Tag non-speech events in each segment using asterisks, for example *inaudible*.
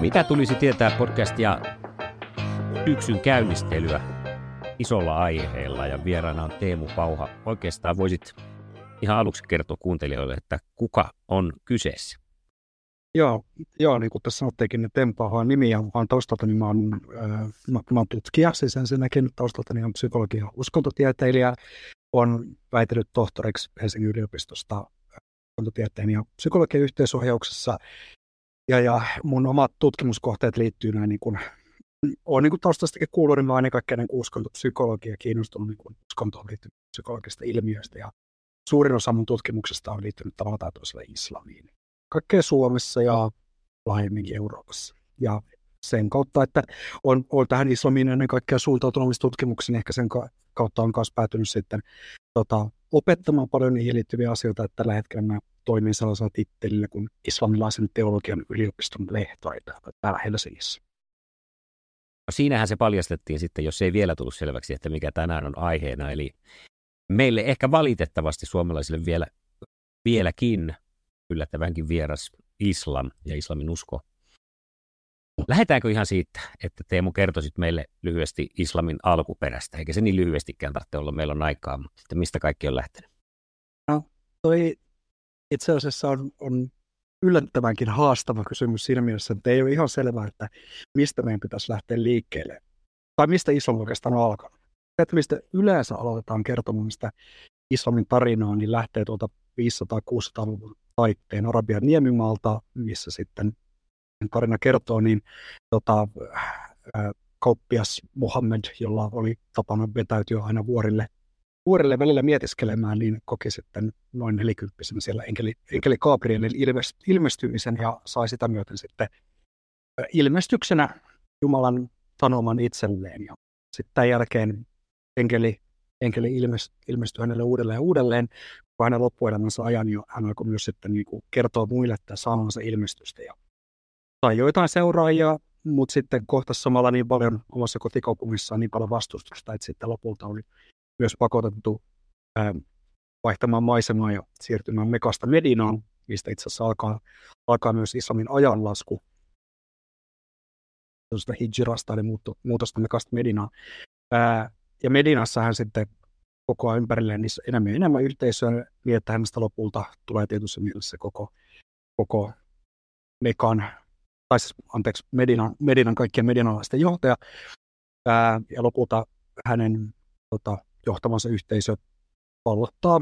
Mitä tulisi tietää podcastia syksyn käynnistelyä isolla aiheella ja vieraana on Teemu Pauha. Oikeastaan voisit ihan aluksi kertoa kuuntelijoille, että kuka on kyseessä? Joo, joo niin kuin tässä sanotteekin, niin Teemu Pauha on nimi ja olen taustalta, niin mä oon, äh, mä, mä oon tutkija, siis ensinnäkin taustalta niin on psykologia ja uskontotieteilijä, on väitellyt tohtoriksi Helsingin yliopistosta ja psykologian yhteisohjauksessa ja, ja mun omat tutkimuskohteet liittyy näin niin kuin, on niin kuin taustastakin kuullut, niin mä oon ennen kaikkea niin uskontopsykologia kiinnostunut niin kuin uskontoon liittyvistä psykologista ilmiöistä ja suurin osa mun tutkimuksesta on liittynyt tavalla tai toisella islamiin. Kaikkea Suomessa ja laajemminkin Euroopassa. Ja sen kautta, että on, on tähän islamiin ennen kaikkea suuntautunut tutkimuksen, ehkä sen kautta on myös päätynyt sitten tota, opettamaan paljon niihin liittyviä asioita, että tällä hetkellä mä toimin sellaisella tittelillä kuin islamilaisen teologian yliopiston lehtori täällä Helsingissä. No siinähän se paljastettiin sitten, jos ei vielä tullut selväksi, että mikä tänään on aiheena. Eli meille ehkä valitettavasti suomalaisille vielä, vieläkin yllättävänkin vieras islam ja islamin usko. Lähdetäänkö ihan siitä, että Teemu kertoisit meille lyhyesti islamin alkuperästä, eikä se niin lyhyestikään tarvitse olla, meillä on aikaa, mutta mistä kaikki on lähtenyt? No, toi itse asiassa on, on yllättävänkin haastava kysymys siinä mielessä, että ei ole ihan selvää, että mistä meidän pitäisi lähteä liikkeelle. Tai mistä islam oikeastaan on alkanut. Se, että mistä yleensä aloitetaan kertomaan sitä islamin tarinaa, niin lähtee tuolta 500-600-luvun taitteen Arabian niemimaalta, missä sitten tarina kertoo, niin tota, ää, kauppias Muhammed, jolla oli tapana vetäytyä aina vuorille vuorelle välillä mietiskelemään, niin koki sitten noin nelikymppisenä siellä enkeli, enkeli Gabrielin ilmestymisen ja sai sitä myöten sitten ilmestyksenä Jumalan sanoman itselleen. Ja sitten tämän jälkeen enkeli, enkeli ilmest, ilmestyi hänelle uudelleen ja uudelleen, kun hänen loppuelämänsä ajan niin hän alkoi myös sitten niin kuin kertoa muille että saamansa ilmestystä. Ja sai joitain seuraajia, mutta sitten kohtasi samalla niin paljon omassa kotikaupungissaan niin paljon vastustusta, että sitten lopulta oli myös pakotettu ää, vaihtamaan maisemaa ja siirtymään Mekasta Medinaan, mistä itse asiassa alkaa, alkaa myös islamin ajanlasku. Tuosta hijrasta, eli muutto, muutosta Mekasta Medinaan. Ää, ja Medinassa hän sitten koko ajan ympärilleen niissä enemmän ja enemmän yhteisöä, niin että hänestä lopulta tulee tietyssä mielessä koko, koko Mekan, tai siis, anteeksi, Medinan, Medinan kaikkien medinalaisten johtaja. Ää, ja lopulta hänen tota, johtamansa yhteisö vallottaa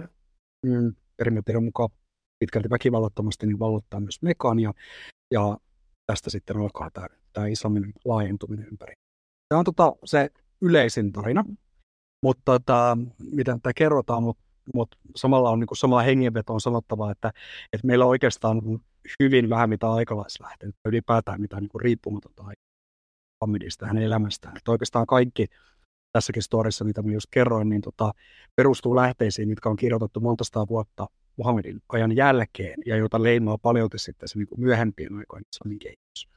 mm, perimetrin mukaan pitkälti väkivallattomasti, niin vallottaa myös mekania, ja tästä sitten alkaa tämä, tämä islamin laajentuminen ympäri. Tämä on tota, se yleisin tarina, mutta tota, mitä tämä kerrotaan, mutta mut samalla on niin kuin samalla hengenveto on sanottava, että, että meillä on oikeastaan hyvin vähän mitä aikalaislähteitä, ylipäätään mitään niin riippumatonta Muhammedista hänen elämästään. Että oikeastaan kaikki tässäkin storissa, mitä mä just kerroin, niin tota, perustuu lähteisiin, mitkä on kirjoitettu monta sataa vuotta Muhammedin ajan jälkeen ja jota leimaa paljon sitten se niin myöhempien aikojen islamin kehitys.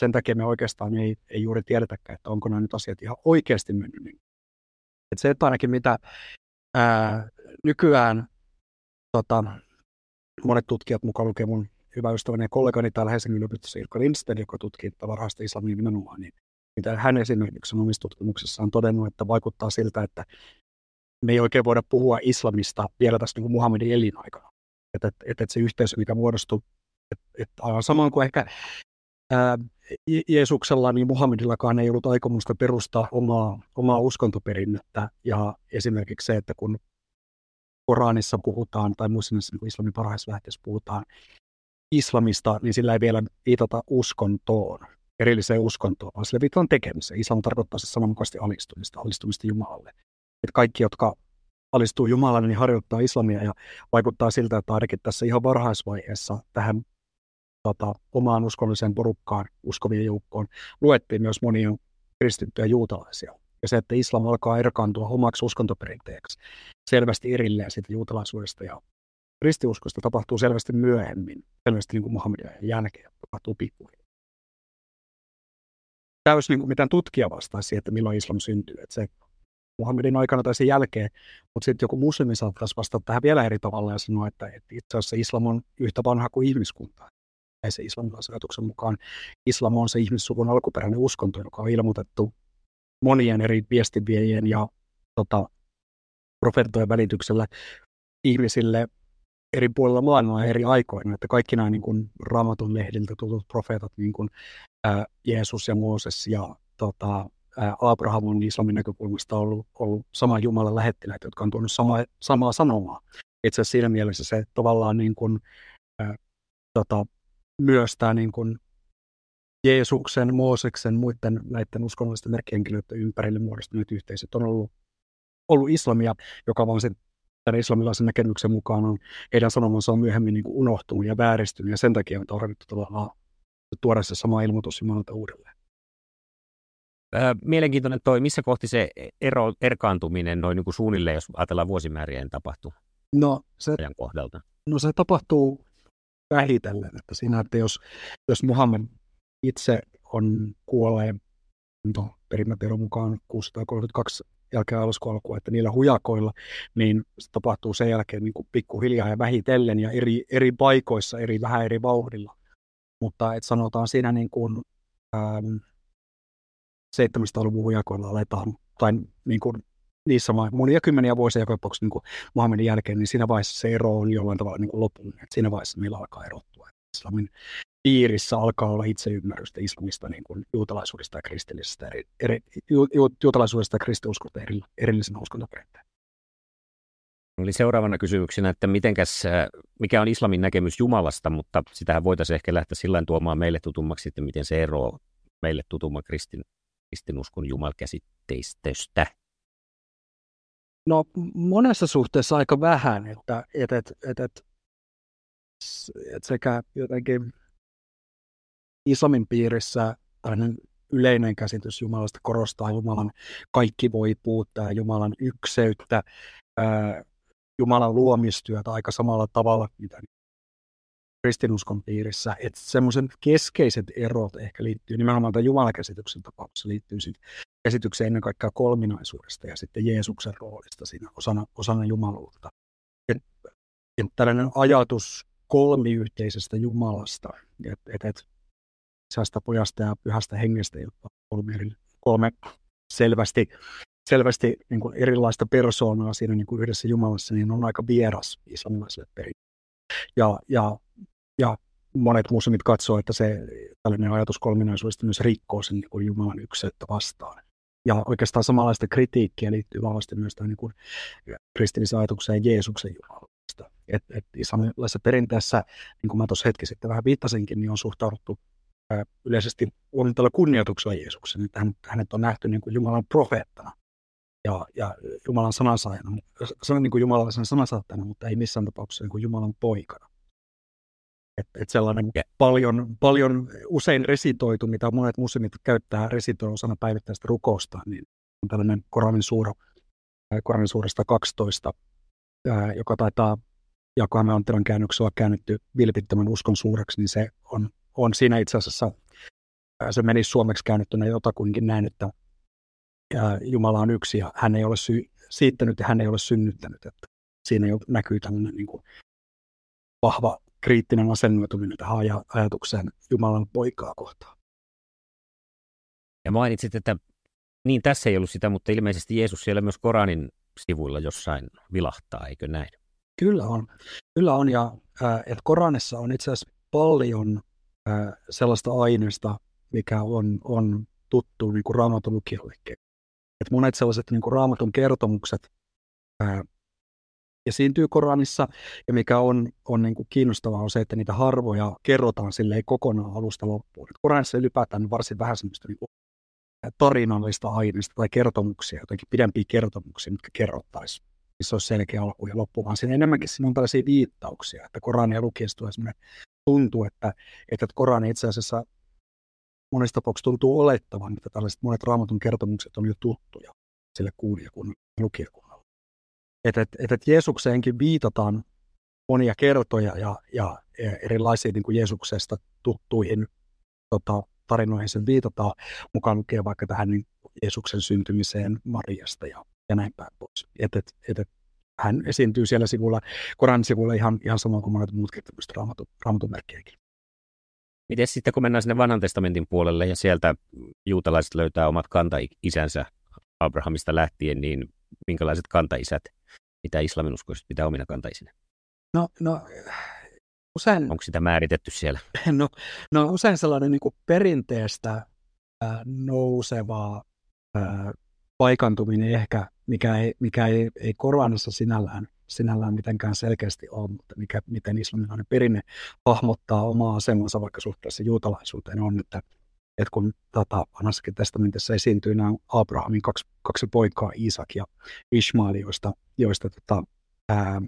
Sen takia me oikeastaan ei, ei juuri tiedetäkään, että onko nämä nyt asiat ihan oikeasti mennyt. Niin. Et se, että ainakin mitä ää, nykyään tota, monet tutkijat mukaan lukee mun hyvä ystäväni ja kollegani täällä Helsingin yliopistossa Ilkka Lindsten, joka tutkii varhaista islamia nimenomaan, niin mitä hän esimerkiksi on omissa tutkimuksissaan todennut, että vaikuttaa siltä, että me ei oikein voida puhua islamista vielä tässä niin Muhammedin elinaikana. Että et, et, et se yhteisö, mikä muodostuu, että et aivan samoin kuin ehkä ää, Jeesuksella, niin Muhammedillakaan ei ollut aikomusta perustaa omaa, omaa uskontoperinnettä. Ja esimerkiksi se, että kun Koranissa puhutaan, tai muissa niin islamin parhaissa puhutaan islamista, niin sillä ei vielä viitata uskontoon, erilliseen uskontoon, vaan sillä viitataan tekemiseen. Islam tarkoittaa se sananmukaisesti alistumista, alistumista Jumalalle. Että kaikki, jotka alistuu Jumalalle, niin harjoittaa islamia ja vaikuttaa siltä, että ainakin tässä ihan varhaisvaiheessa tähän tota, omaan uskolliseen porukkaan, uskovien joukkoon, luettiin myös monia kristittyjä juutalaisia. Ja se, että islam alkaa erkaantua omaksi uskontoperinteeksi selvästi erilleen siitä juutalaisuudesta ja kristiuskosta tapahtuu selvästi myöhemmin, selvästi niin kuin Muhammedin jälkeen tapahtuu pikkuhiljaa. Olisi niin mitään tutkija vastaisi että milloin islam syntyy. Että se Muhammedin aikana tai sen jälkeen, mutta sitten joku muslimi saattaisi vastata tähän vielä eri tavalla ja sanoa, että, että itse asiassa islam on yhtä vanha kuin ihmiskunta. Ja se islamilaisen mukaan islam on se ihmissuvun alkuperäinen uskonto, joka on ilmoitettu monien eri viestinviejien ja tota, profeettojen välityksellä ihmisille puolilla maailmaa eri aikoina, että kaikki nämä niin kuin, raamatun lehdiltä tutut profeetat, niin kuin ää, Jeesus ja Mooses ja tota, ää, Abraham on islamin näkökulmasta ollut, ollut sama Jumalan lähettiläitä, jotka on tuonut sama, samaa sanomaa. Itse asiassa siinä mielessä se tavallaan niin kuin, ää, tota, myös tämä niin kuin Jeesuksen, Mooseksen, muiden näiden uskonnollisten merkkihenkilöiden ympärille muodostuneet yhteisöt on ollut, ollut islamia, joka vaan sen tämän islamilaisen näkemyksen mukaan on, heidän sanomansa on myöhemmin niin kuin unohtunut ja vääristynyt, ja sen takia on tarvittu tavallaan tuoda se sama ilmoitus Jumalalta uudelleen. Mielenkiintoinen toi, missä kohti se ero, erkaantuminen noin niin kuin suunnilleen, jos ajatellaan vuosimäärien tapahtuu no, se, ajan kohdalta? No se tapahtuu vähitellen, että siinä, että jos, jos Muhammed itse on kuolleen no, perimätiedon mukaan 632 jälkeen alusko alkua, että niillä hujakoilla, niin se tapahtuu sen jälkeen niin kuin pikkuhiljaa ja vähitellen ja eri, eri paikoissa, eri, vähän eri vauhdilla. Mutta että sanotaan siinä niin kuin, ähm, 700-luvun hujakoilla aletaan, tai niin kuin niissä monia kymmeniä vuosia joka tapauksessa niin Muhammedin jälkeen, niin siinä vaiheessa se ero on jollain tavalla niin lopullinen. Siinä vaiheessa meillä alkaa erottua. Islamin piirissä alkaa olla itseymmärrystä islamista, niin kuin juutalaisuudesta ja kristillisestä, eri, eri, ju, ju, juutalaisuudesta ja kristiuskosta eri, erillisenä uskontoperinteen. Oli seuraavana kysymyksenä, että mitenkäs, mikä on islamin näkemys Jumalasta, mutta sitähän voitaisiin ehkä lähteä sillä tuomaan meille tutummaksi, että miten se eroaa meille tutumman kristin, kristinuskon jumalkäsitteistöstä. No monessa suhteessa aika vähän, että, että, että, että, että sekä jotenkin islamin piirissä tällainen yleinen käsitys Jumalasta korostaa Jumalan kaikki voi puuttaa Jumalan ykseyttä, ää, Jumalan luomistyötä aika samalla tavalla, mitä kristinuskon piirissä. Että semmoiset keskeiset erot ehkä liittyy nimenomaan tämän Jumalakäsityksen tapauksessa liittyy käsitykseen ennen kaikkea kolminaisuudesta ja sitten Jeesuksen roolista siinä osana, osana Jumaluutta. Et, et tällainen ajatus kolmiyhteisestä Jumalasta, että et, et isästä, pojasta ja pyhästä hengestä, jotka eri, kolme selvästi, selvästi niin kuin erilaista persoonaa siinä niin kuin yhdessä Jumalassa, niin on aika vieras islamilaiselle perinteelle. Ja, ja, ja monet muslimit katsoo, että se tällainen ajatus kolminaisuudesta myös rikkoo sen niin kuin Jumalan ykseyttä vastaan. Ja oikeastaan samanlaista kritiikkiä liittyy vahvasti myös tähän niin kristilliseen ajatukseen Jeesuksen Jumalasta. Että et islamilaisessa perinteessä, niin kuin mä tuossa hetki sitten vähän viittasinkin, niin on suhtauduttu yleisesti huomattavalla kunnioituksella Jeesuksen, että hänet on nähty niin kuin Jumalan profeettana ja, ja Jumalan sanasaajana, sanan niin kuin Jumalaisen sanasaattajana, mutta ei missään tapauksessa niin kuin Jumalan poikana. Et, et sellainen yeah. paljon, paljon usein resitoitu, mitä monet muslimit käyttää resitoin osana päivittäistä rukousta, niin on tällainen Koranin suura, Koranin suuresta 12, joka taitaa Jakoamme on käännöksellä käännetty vilpittömän uskon suureksi, niin se on on siinä itse asiassa, se meni suomeksi käännettynä jotakuinkin näin, että Jumala on yksi ja hän ei ole sy- siittänyt ja hän ei ole synnyttänyt. Että siinä jo näkyy tämmöinen niin kuin vahva kriittinen asennoituminen tähän aj- ajatukseen Jumalan poikaa kohtaan. Ja mainitsit, että niin tässä ei ollut sitä, mutta ilmeisesti Jeesus siellä myös Koranin sivuilla jossain vilahtaa, eikö näin? Kyllä on. Kyllä on ja että Koranissa on itse asiassa paljon sellaista aineesta, mikä on, on tuttu niin kuin raamatun lukijallekin. Et monet sellaiset niin kuin raamatun kertomukset ää, esiintyy Koranissa, ja mikä on, on niin kuin kiinnostavaa on se, että niitä harvoja kerrotaan silleen kokonaan alusta loppuun. Et Koranissa ylipäätään varsin vähän semmoista niin tarinallista aineista tai kertomuksia, jotenkin pidempiä kertomuksia, mitkä kerrottaisiin missä olisi selkeä alku ja loppu, vaan siinä enemmänkin siinä on tällaisia viittauksia, että Korania lukiessa tulee tuntuu, että, että Korani itse asiassa monessa tapauksessa tuntuu olettavan, että tällaiset monet raamatun kertomukset on jo tuttuja sille kuulijakunnalle lukijakunnalle. Että et, et, et Jeesukseenkin viitataan monia kertoja ja, ja erilaisiin niin kuin Jeesuksesta tuttuihin tota, tarinoihin sen viitataan, mukaan lukee vaikka tähän niin Jeesuksen syntymiseen Mariasta ja, ja näin päin pois. Et, et, et, hän esiintyy siellä sivulla, Koran sivulla ihan, ihan samoin kuin monet muutkin raamatun, raamatun merkkejäkin. Miten sitten, kun mennään sinne vanhan testamentin puolelle ja sieltä juutalaiset löytää omat kantaisänsä Abrahamista lähtien, niin minkälaiset kantaisät, mitä islaminuskoiset pitää omina kantaisinä? No, no usein... Onko sitä määritetty siellä? *laughs* No, no usein sellainen niin kuin perinteestä äh, nousevaa äh, paikantuminen ehkä, mikä ei, mikä ei, ei Koranissa sinällään sinällään mitenkään selkeästi ole, mutta mikä, miten islamilainen perinne hahmottaa omaa asemansa vaikka suhteessa juutalaisuuteen on, että, että kun tota, vanhassakin testamentissa esiintyy nämä Abrahamin kaksi, kaksi poikaa, Isak ja Ishmael, joista, joista, tota, ää,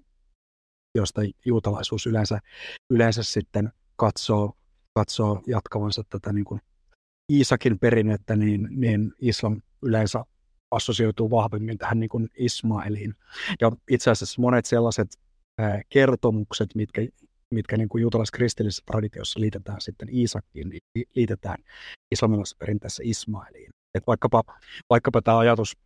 joista juutalaisuus yleensä, yleensä sitten katsoo, katsoo jatkavansa tätä niin kuin Iisakin perinnettä, niin, niin islam yleensä assosioituu vahvemmin tähän niin kuin. Ja itse asiassa monet sellaiset ää, kertomukset, mitkä, mitkä niin kuin juutalaiskristillisessä traditiossa liitetään sitten Iisakkiin, niin liitetään islamilaisessa perinteessä Ismailiin. Et vaikkapa, vaikkapa tämä ajatus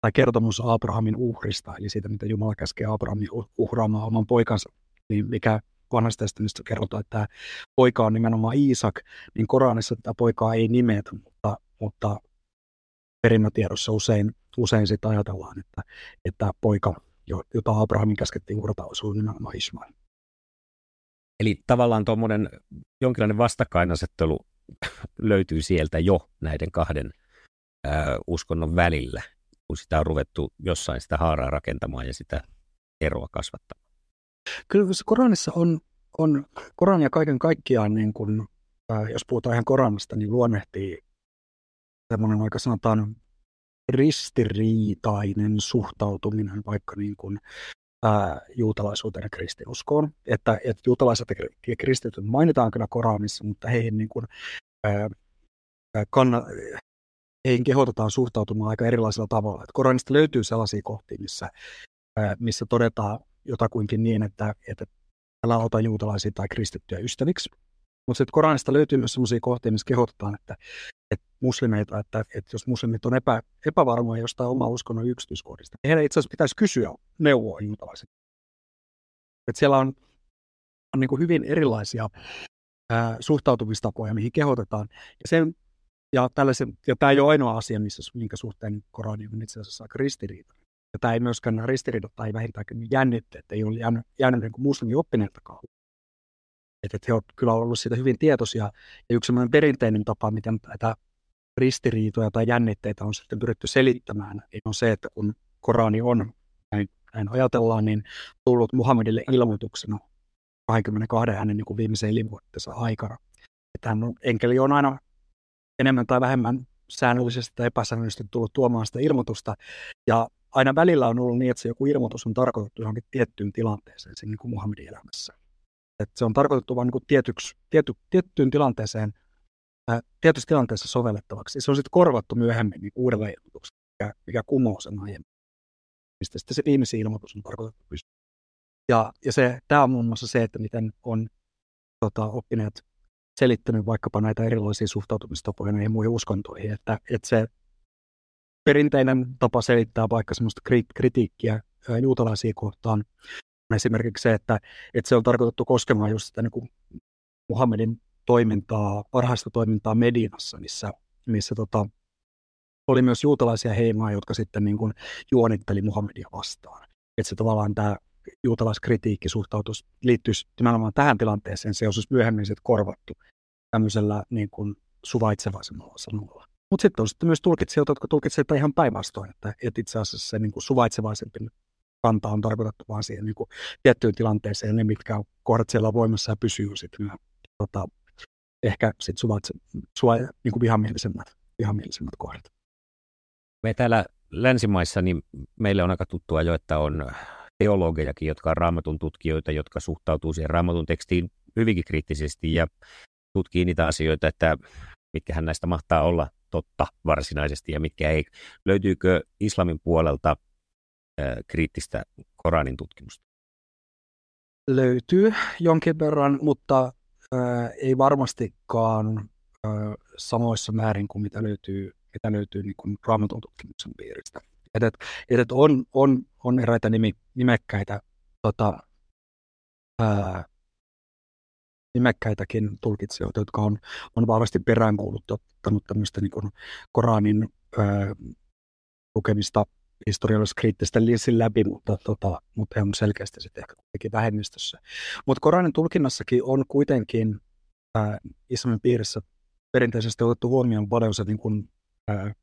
tai kertomus Abrahamin uhrista, eli siitä, mitä Jumala käskee Abrahamin uhraamaan oman poikansa, niin mikä vanhasta testamentista kerrotaan, että tämä poika on nimenomaan Iisak, niin Koranissa tätä poikaa ei nimetä, mutta, mutta perinnötiedossa usein, usein sitä ajatellaan, että, että poika, jota Abrahamin käskettiin uhrata, osui nimenomaan Ismail. Eli tavallaan tuommoinen jonkinlainen vastakkainasettelu *laughs* löytyy sieltä jo näiden kahden ää, uskonnon välillä, kun sitä on ruvettu jossain sitä haaraa rakentamaan ja sitä eroa kasvattamaan. Kyllä se Koranissa on, on Korania kaiken kaikkiaan, niin kun, ää, jos puhutaan ihan Koranista, niin luonnehtii semmoinen aika sanotaan ristiriitainen suhtautuminen vaikka niin kuin, ää, juutalaisuuteen ja kristinuskoon. Että, että juutalaiset ja kristityt mainitaan kyllä Koranissa, mutta heihin, niin kuin, ää, kanna, heihin kehotetaan suhtautumaan aika erilaisilla tavalla. Että Koranista löytyy sellaisia kohtia, missä, ää, missä todetaan jotakuinkin niin, että, että älä ota juutalaisia tai kristittyjä ystäviksi. Mutta sitten Koranista löytyy myös sellaisia kohtia, missä kehotetaan, että, että muslimeita, että, että jos muslimit on epä, epävarmoja jostain oma uskonnon yksityiskohdista, niin heidän itse asiassa pitäisi kysyä neuvoa juutalaiset. Että siellä on, on niin kuin hyvin erilaisia ää, suhtautumistapoja, mihin kehotetaan. Ja, sen, ja, ja tämä ei ole ainoa asia, missä, minkä suhteen Korani on itse asiassa aika ristiriita. Ja tämä ei myöskään ristiriita tai vähintäänkin jännitteet, ei ole jäänyt, jäänyt niin muslimin että, he ovat kyllä olleet siitä hyvin tietoisia. Ja yksi sellainen perinteinen tapa, miten näitä ristiriitoja tai jännitteitä on sitten pyritty selittämään, niin on se, että kun Korani on, näin, näin ajatellaan, niin tullut Muhammedille ilmoituksena 22 hänen niin kuin viimeisen elinvuotensa aikana. Että hän on, enkeli on aina enemmän tai vähemmän säännöllisesti tai epäsäännöllisesti tullut tuomaan sitä ilmoitusta. Ja aina välillä on ollut niin, että se joku ilmoitus on tarkoitettu johonkin tiettyyn tilanteeseen siinä niin kuin Muhammedin elämässä. Että se on tarkoitettu vain niin tietyksi, tiety, tiettyyn tilanteeseen, ää, tietyssä tilanteessa sovellettavaksi. Se on sitten korvattu myöhemmin niin uudella ilmoituksella, mikä, mikä kumoo sen aiemmin. Mistä sitten se viimeisin ilmoitus on tarkoitettu pystyä. Ja, ja se, tämä on muun muassa se, että miten on tota, oppineet selittänyt vaikkapa näitä erilaisia suhtautumistapoja näihin muihin uskontoihin, että, että se perinteinen tapa selittää vaikka semmoista kritiikkiä juutalaisia kohtaan esimerkiksi se, että, että se on tarkoitettu koskemaan just sitä niin kuin Muhammedin toimintaa, parhaista toimintaa Medinassa, missä, missä tota, oli myös juutalaisia heimaa, jotka sitten niin kuin juonitteli Muhammedia vastaan. Että se tavallaan tämä juutalaiskritiikki suhtautuisi, liittyisi nimenomaan tähän tilanteeseen, se olisi myöhemmin sitten korvattu tämmöisellä niin kuin suvaitsevaisemmalla sanalla. Mutta sitten on sitten myös tulkitsijoita, jotka tulkitsevat ihan päinvastoin, että, että itse asiassa se niin kuin suvaitsevaisempi kanta on tarkoitettu vaan siihen niin kuin tiettyyn tilanteeseen, ne mitkä kohdat siellä on voimassa ja pysyy sitten tota, ehkä sitten suvaitse, suva, niin kuin vihamielisemmät, vihamielisemmät kohdat. Me täällä länsimaissa, niin meille on aika tuttua jo, että on teologejakin, jotka on raamatun tutkijoita, jotka suhtautuu siihen raamatun tekstiin hyvinkin kriittisesti ja tutkii niitä asioita, että mitkähän näistä mahtaa olla totta varsinaisesti ja mitkä ei. Löytyykö islamin puolelta kriittistä Koranin tutkimusta? Löytyy jonkin verran, mutta äh, ei varmastikaan äh, samoissa määrin kuin mitä löytyy, mitä löytyy niin kuin raamatun tutkimuksen piiristä. Et, et, et on, on, on eräitä nimi, nimekkäitä tota, ää, nimekkäitäkin tulkitsijoita, jotka on, on vahvasti peräänkuuluttanut tämmöistä niin Koranin ää, lukemista historiallis-kriittistä lissin läpi, mutta, tota, mutta on selkeästi sitten ehkä kuitenkin vähemmistössä. Mutta Koranin tulkinnassakin on kuitenkin ää, islamin piirissä perinteisesti otettu huomioon paljon se niin kuin, ää,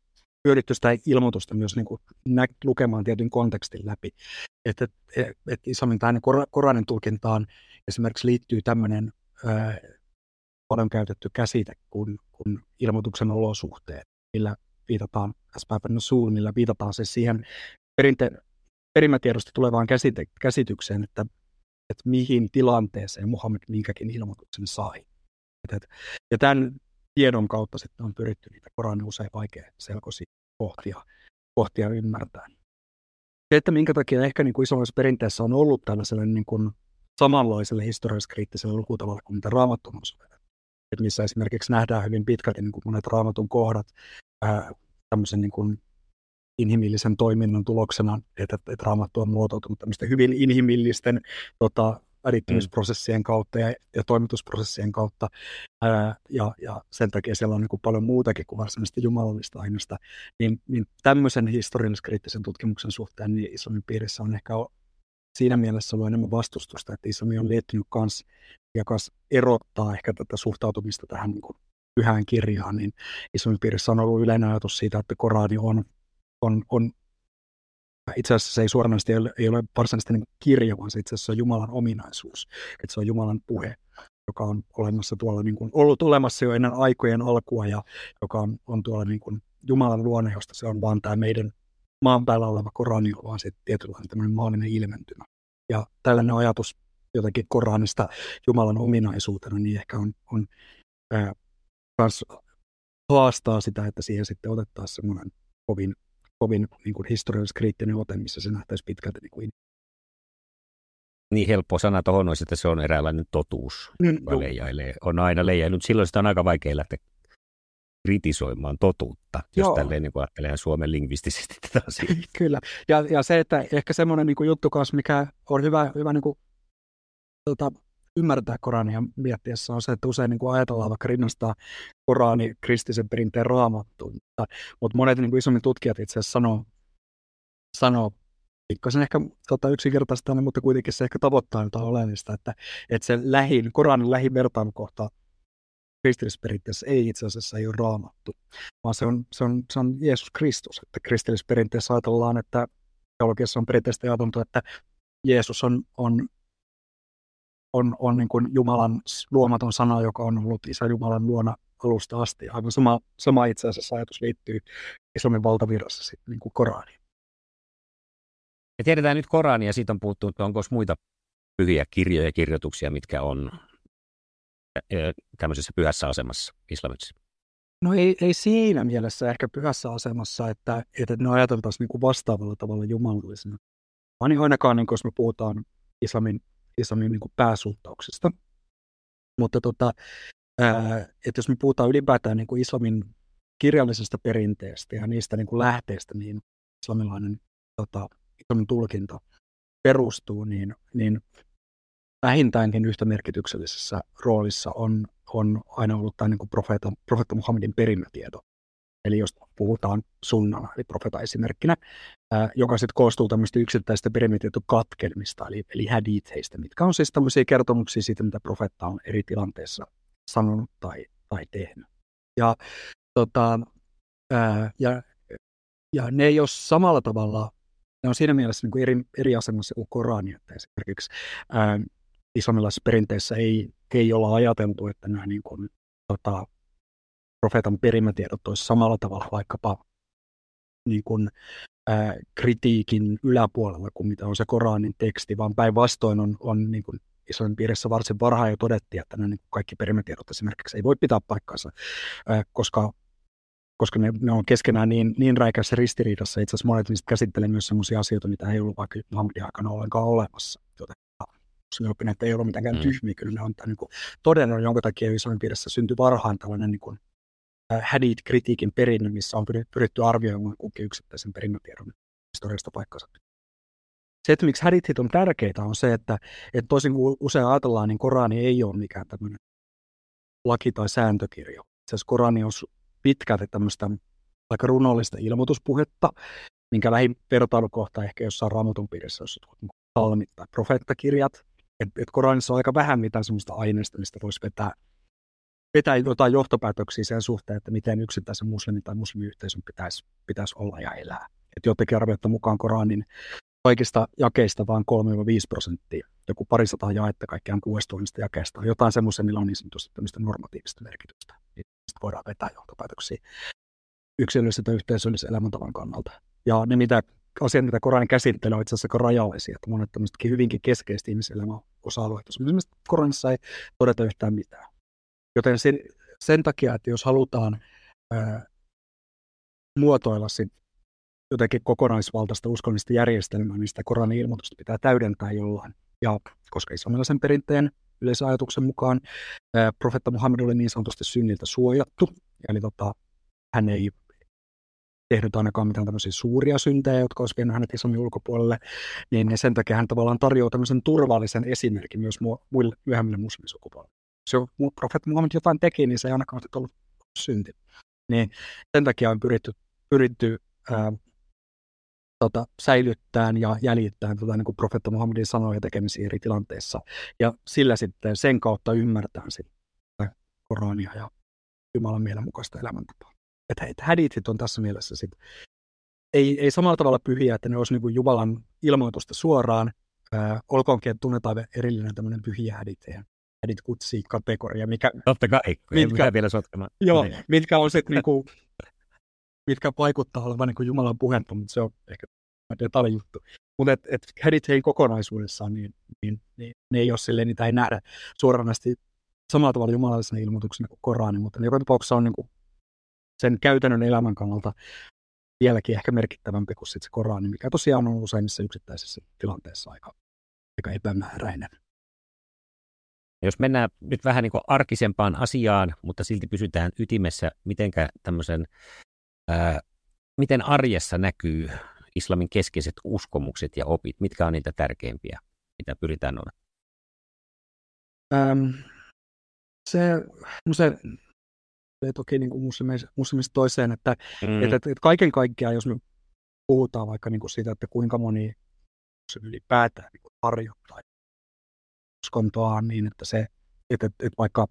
hyödytty sitä ilmoitusta myös niin kuin nä- lukemaan tietyn kontekstin läpi. Että et, et, islamin tähän Koranin tulkintaan esimerkiksi liittyy tämmöinen paljon käytetty käsite kuin, kuin ilmoituksen olosuhteet, millä viitataan asbabun suun, millä viitataan se siihen perinte, perimätiedosta tulevaan käsite, käsitykseen, että, että mihin tilanteeseen Muhammed minkäkin ilmoituksen sai. Et, ja tämän tiedon kautta sitten on pyritty niitä Koranin usein vaikea selkoisia kohtia, kohtia ymmärtää. Se, että minkä takia ehkä niin kuin isommassa perinteessä on ollut tällaiselle niin kuin samanlaiselle historialliskriittiselle lukutavalle kuin mitä raamattu on Et missä esimerkiksi nähdään hyvin pitkälti niin kuin monet raamatun kohdat ää, tämmöisen niin kuin inhimillisen toiminnan tuloksena, että, että raamattu on muotoutunut tämmöisten hyvin inhimillisten tota, välittämisprosessien kautta ja, ja toimitusprosessien kautta. Ää, ja, ja sen takia siellä on niin kuin paljon muutakin kuin varsinaisesti jumalallista aineesta. Niin, niin tämmöisen historiallis-kriittisen tutkimuksen suhteen niin islamin piirissä on ehkä siinä mielessä ollut enemmän vastustusta, että islami on liittynyt kans ja kans erottaa ehkä tätä suhtautumista tähän niin kuin pyhään kirjaan, niin islamin piirissä on ollut yleinen ajatus siitä, että Korani on, on, on itse asiassa se ei suoranaisesti ei ole, ei ole varsinaisesti niin kirja, vaan se itse asiassa on Jumalan ominaisuus. Että se on Jumalan puhe, joka on olemassa tuolla niin kuin, ollut olemassa jo ennen aikojen alkua ja joka on, on tuolla niin kuin Jumalan luonne, josta se on vaan tämä meidän maan päällä oleva Korani, vaan se tietynlainen tämmöinen maallinen ilmentymä. Ja tällainen ajatus jotenkin Koranista Jumalan ominaisuutena, niin ehkä on, on ää, kans haastaa sitä, että siihen sitten otettaisiin semmoinen kovin kovin niin kuin historiallis-kriittinen ote, missä se nähtäisi pitkälti niin kuin niin helppo sana tuohon olisi, että se on eräänlainen totuus, mm, joka leijailee. On aina leijailut. Silloin sitä on aika vaikea lähteä kritisoimaan totuutta, jos Joo. tälleen niin ajattelee Suomen lingvistisesti tätä asiaa. *laughs* Kyllä, ja, ja se, että ehkä semmoinen niin juttu kanssa, mikä on hyvä, hyvä niin kuin, tota, ymmärtää Korania miettiessä on se, että usein niin kuin ajatellaan vaikka rinnastaa Korani kristisen perinteen raamattuun, mutta, monet niin kuin isommin tutkijat itse asiassa sanoo, sanoo pikkasen ehkä tota, yksinkertaista, mutta kuitenkin se ehkä tavoittaa jotain oleellista, että, että se lähin, Koranin lähin vertailukohta kristillisperinteessä ei itse asiassa ei ole raamattu, vaan se on, se on, se on Jeesus Kristus. Että kristillisperinteessä ajatellaan, että teologiassa on perinteisesti ajateltu, että Jeesus on, on on, on niin kuin Jumalan luomaton sana, joka on ollut Isä Jumalan luona alusta asti. Aivan sama, sama itse asiassa ajatus liittyy Islamin valtavirrassa sitten niin kuin Koraniin. Me tiedetään nyt Korania, siitä on puhuttu, että onko muita pyhiä kirjoja ja kirjoituksia, mitkä on tämmöisessä pyhässä asemassa islamissa? No ei, ei siinä mielessä ehkä pyhässä asemassa, että, että ne ajateltaisiin niin kuin vastaavalla tavalla jumalallisena. Vaan niin ainakaan, niin, jos me puhutaan islamin islamin niin pääsuhtauksesta. Mutta tota, ää, että jos me puhutaan ylipäätään niin kuin islamin kirjallisesta perinteestä ja niistä niin kuin lähteistä, niin islamilainen tota, islamin tulkinta perustuu, niin, niin vähintäänkin yhtä merkityksellisessä roolissa on, on aina ollut tämä niin kuin profeetta, profeetta Muhammedin perimätieto. Eli jos puhutaan sunnana, eli profeta esimerkkinä, ää, joka sitten koostuu tämmöistä yksittäistä perimitietukatkelmista, eli, eli hadithheistä, mitkä on siis tämmöisiä kertomuksia siitä, mitä profetta on eri tilanteissa sanonut tai, tai tehnyt. Ja, tota, ää, ja, ja ne ei ole samalla tavalla, ne on siinä mielessä niin kuin eri, eri asemassa kuin Korani, että esimerkiksi ää, islamilaisessa perinteessä ei, ei olla ajateltu, että nämä niin kuin, tota, profeetan perimätiedot olisi samalla tavalla vaikkapa niin kuin, ää, kritiikin yläpuolella kuin mitä on se Koranin teksti, vaan päinvastoin on, on niin kuin isoin piirissä varsin varhain jo todettiin, että ne niin kaikki perimätiedot esimerkiksi ei voi pitää paikkaansa, ää, koska koska ne, ne on keskenään niin, niin räikässä ristiriidassa. Itse asiassa monet niistä käsittelee myös sellaisia asioita, mitä ei ollut vaikka Muhammedin aikana ollenkaan olemassa. Joten oppineet ei ollut mitenkään mm. tyhmiä, kyllä ne on niin kuin, todennut, jonka takia isoin piirissä syntyi varhain tällainen niin kuin, hadith-kritiikin perinnö, missä on pyritty arvioimaan kukin yksittäisen perinnötiedon historiasta paikkansa. Se, että miksi hadithit on tärkeitä, on se, että, että toisin kuin usein ajatellaan, niin Korani ei ole mikään tämmöinen laki- tai sääntökirja. Itse asiassa Korani on pitkälti tämmöistä aika runollista ilmoituspuhetta, minkä lähin vertailukohta ehkä jossain raamatun piirissä, jos salmit tai profeettakirjat. Et, et Koranissa on aika vähän mitään semmoista aineista, mistä voisi vetää vetää jotain johtopäätöksiä sen suhteen, että miten yksittäisen muslimin tai muslimiyhteisön pitäisi, pitäisi olla ja elää. Et jotenkin arvioitta mukaan Koranin kaikista jakeista vain 3-5 prosenttia, joku parisataa jaetta kaikkiaan 6000 jakeesta jotain semmoisen, millä on niin sanotusti tämmöistä normatiivista merkitystä. Mistä voidaan vetää johtopäätöksiä yksilöllisen tai yhteisöllisen elämäntavan kannalta. Ja ne mitä, asiat, mitä Koranin käsittelee, on itse asiassa rajallisia, että monet tämmöisetkin hyvinkin keskeiset ihmiselämän osa-alueet. Esimerkiksi Koranissa ei todeta yhtään mitään. Joten sen, sen takia, että jos halutaan ää, muotoilla sit jotenkin kokonaisvaltaista uskonnollista järjestelmää, niin sitä Koranin ilmoitusta pitää täydentää jollain. Ja koska islamilaisen perinteen yleisajatuksen mukaan ää, profetta Muhammed oli niin sanotusti synniltä suojattu, eli tota, hän ei tehnyt ainakaan mitään tämmöisiä suuria syntejä, jotka olisi vienyt hänet islamin ulkopuolelle, niin sen takia hän tavallaan tarjoaa tämmöisen turvallisen esimerkin myös muille myöhemmille muslimisukupuolille se on profeetta Muhammed jotain teki, niin se ei ainakaan ollut synti. Niin sen takia on pyritty, pyritty ää, tota, säilyttämään ja jäljittämään tota, niin kuin profeetta Muhammedin sanoja tekemisiä eri tilanteissa. Ja sillä sitten sen kautta ymmärtää sitten Korania ja Jumalan mielenmukaista elämäntapaa. Että et hadithit on tässä mielessä sit, ei, ei samalla tavalla pyhiä, että ne olisi niin Jumalan ilmoitusta suoraan, ää, olkoonkin, että tunnetaan erillinen tämmöinen pyhiä hadithejä edit kutsii kategoria, mikä... Totta kai, mitkä, vielä sotkemaan. Joo, niin. mitkä on sitten niinku, mitkä vaikuttaa olevan niinku Jumalan puhetta, mutta se on ehkä detaljuttu. Mutta et, et Hedithein kokonaisuudessaan, niin, niin, niin, ne ei ole silleen, niitä ei nähdä suoranaisesti samalla tavalla jumalallisena ilmoituksena kuin Korani, mutta joka tapauksessa on niinku sen käytännön elämän kannalta vieläkin ehkä merkittävämpi kuin sit se Korani, mikä tosiaan on useimmissa yksittäisissä tilanteissa aika, aika epämääräinen. Jos mennään nyt vähän niin kuin arkisempaan asiaan, mutta silti pysytään ytimessä, mitenkä tämmöisen, ää, miten arjessa näkyy islamin keskeiset uskomukset ja opit, mitkä on niitä tärkeimpiä, mitä pyritään olla? Ähm, se, no se, se toki niin muslimista, muslimista toiseen, että, mm. että, että, että kaiken kaikkiaan, jos me puhutaan vaikka niin kuin siitä, että kuinka moni se ylipäätään niin harjoittaa uskontoaan niin, että se, että, että, että vaikka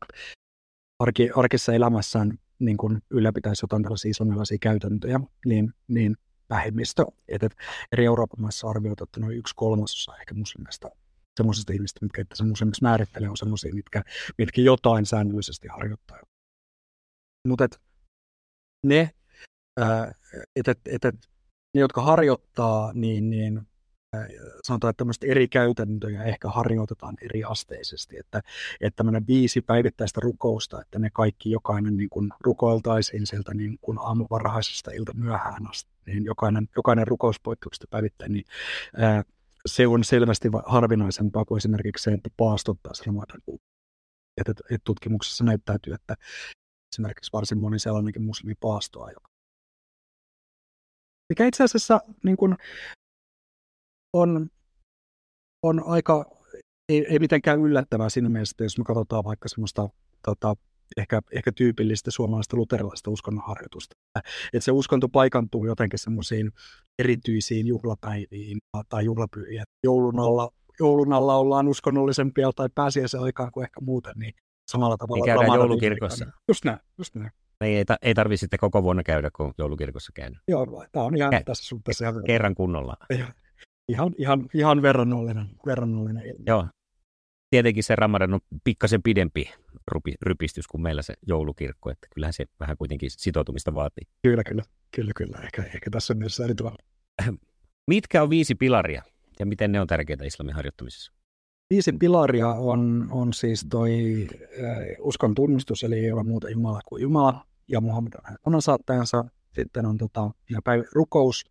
arki, arkissa elämässään niin kuin ylläpitäisi jotain tällaisia islamilaisia käytäntöjä, niin, niin vähemmistö, että eri Euroopan maissa arvioitu, että noin yksi kolmasosa ehkä muslimista semmoisista ihmistä, mitkä itse muslimiksi määrittelee, on semmoisia, mitkä, mitkä jotain säännöllisesti harjoittaa. Mutta ne, että et, et, et, ne, jotka harjoittaa, niin, niin sanotaan, että tämmöistä eri käytäntöjä ehkä harjoitetaan eri asteisesti, että, että tämmöinen viisi päivittäistä rukousta, että ne kaikki jokainen niin kuin rukoiltaisiin sieltä niin kuin aamuvarhaisesta ilta myöhään asti, niin jokainen, jokainen rukouspoikkeuksesta päivittäin, niin ää, se on selvästi harvinaisempaa kuin esimerkiksi se, että paastottaa Ramadan että, että, tutkimuksessa näyttäytyy, että esimerkiksi varsin moni sellainenkin muslimi paastoa, joka mikä itse asiassa niin kuin, on, on aika, ei, ei mitenkään yllättävää siinä mielessä, jos me katsotaan vaikka semmoista tota, ehkä, ehkä tyypillistä suomalaista luterilaista uskonnonharjoitusta. Että se uskonto paikantuu jotenkin semmoisiin erityisiin juhlapäiviin tai juhlapyhiin. Joulun alla, joulun alla ollaan uskonnollisempia tai pääsiäisen aikaan kuin ehkä muuten, niin samalla tavalla. Niin käydään joulukirkossa. Just näin, just näin. Ei, ei, ei tarvitse sitten koko vuonna käydä, kun joulukirkossa käynyt. Joo, tämä on ihan Kä- tässä suhteessa. Ihan kerran kunnolla. Ihan, ihan, ihan verrannollinen, verrannollinen ilmiö. Joo. Tietenkin se Ramadan on pikkasen pidempi rypistys kuin meillä se joulukirkko, että kyllähän se vähän kuitenkin sitoutumista vaatii. Kyllä, kyllä. Kyllä, kyllä. Ehkä, ehkä tässä mielessä eri tavalla. *clears throat* Mitkä on viisi pilaria ja miten ne on tärkeitä islamin harjoittamisessa? Viisi pilaria on, on siis toi äh, uskon tunnistus, eli ei ole muuta Jumala kuin Jumala, ja Muhammad on hänen saattajansa. Sitten on tota, päivä, rukous,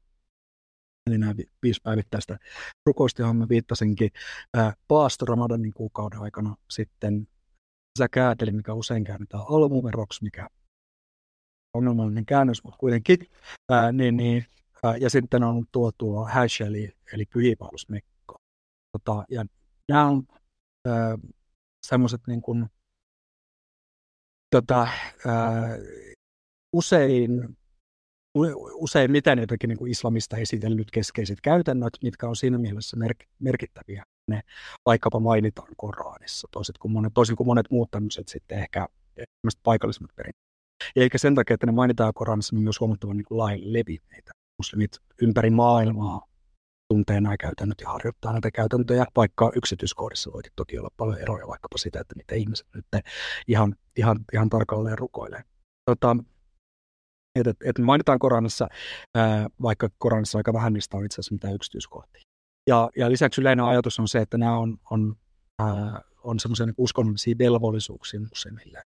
eli nämä viisi päivittäistä rukousta, johon mä viittasinkin, paasto Ramadanin kuukauden aikana. Sitten eli mikä usein käännetään almuveroksi, mikä ongelmallinen käännös, mutta kuitenkin. Ää, niin, niin, ää, ja sitten on tuo, tuo hash, eli, eli pyhipalvelusmekko. Tota, ja nämä on semmoiset niin kuin, tota, ää, usein usein miten jotenkin niin kuin islamista esitellyt keskeiset käytännöt, mitkä on siinä mielessä merk- merkittäviä. Ne vaikkapa mainitaan Koranissa, toisin kuin monet, toisin kuin monet muut tämmöiset sitten ehkä paikallisemmat perinteet. Eikä sen takia, että ne mainitaan Koranissa, niin myös huomattavan niin lain levinneitä. Muslimit ympäri maailmaa tuntee nämä käytännöt ja harjoittaa näitä käytäntöjä, vaikka yksityiskohdissa voi toki olla paljon eroja, vaikkapa sitä, että mitä ihmiset nyt ihan, ihan, ihan tarkalleen rukoilee. Tota, et, et, et mainitaan Koranissa, ää, vaikka Koranissa aika vähän niistä on itse asiassa mitään yksityiskohtia. Ja, ja lisäksi yleinen ajatus on se, että nämä on, on, ää, on semmoisia niin uskonnollisia velvollisuuksia muslimille.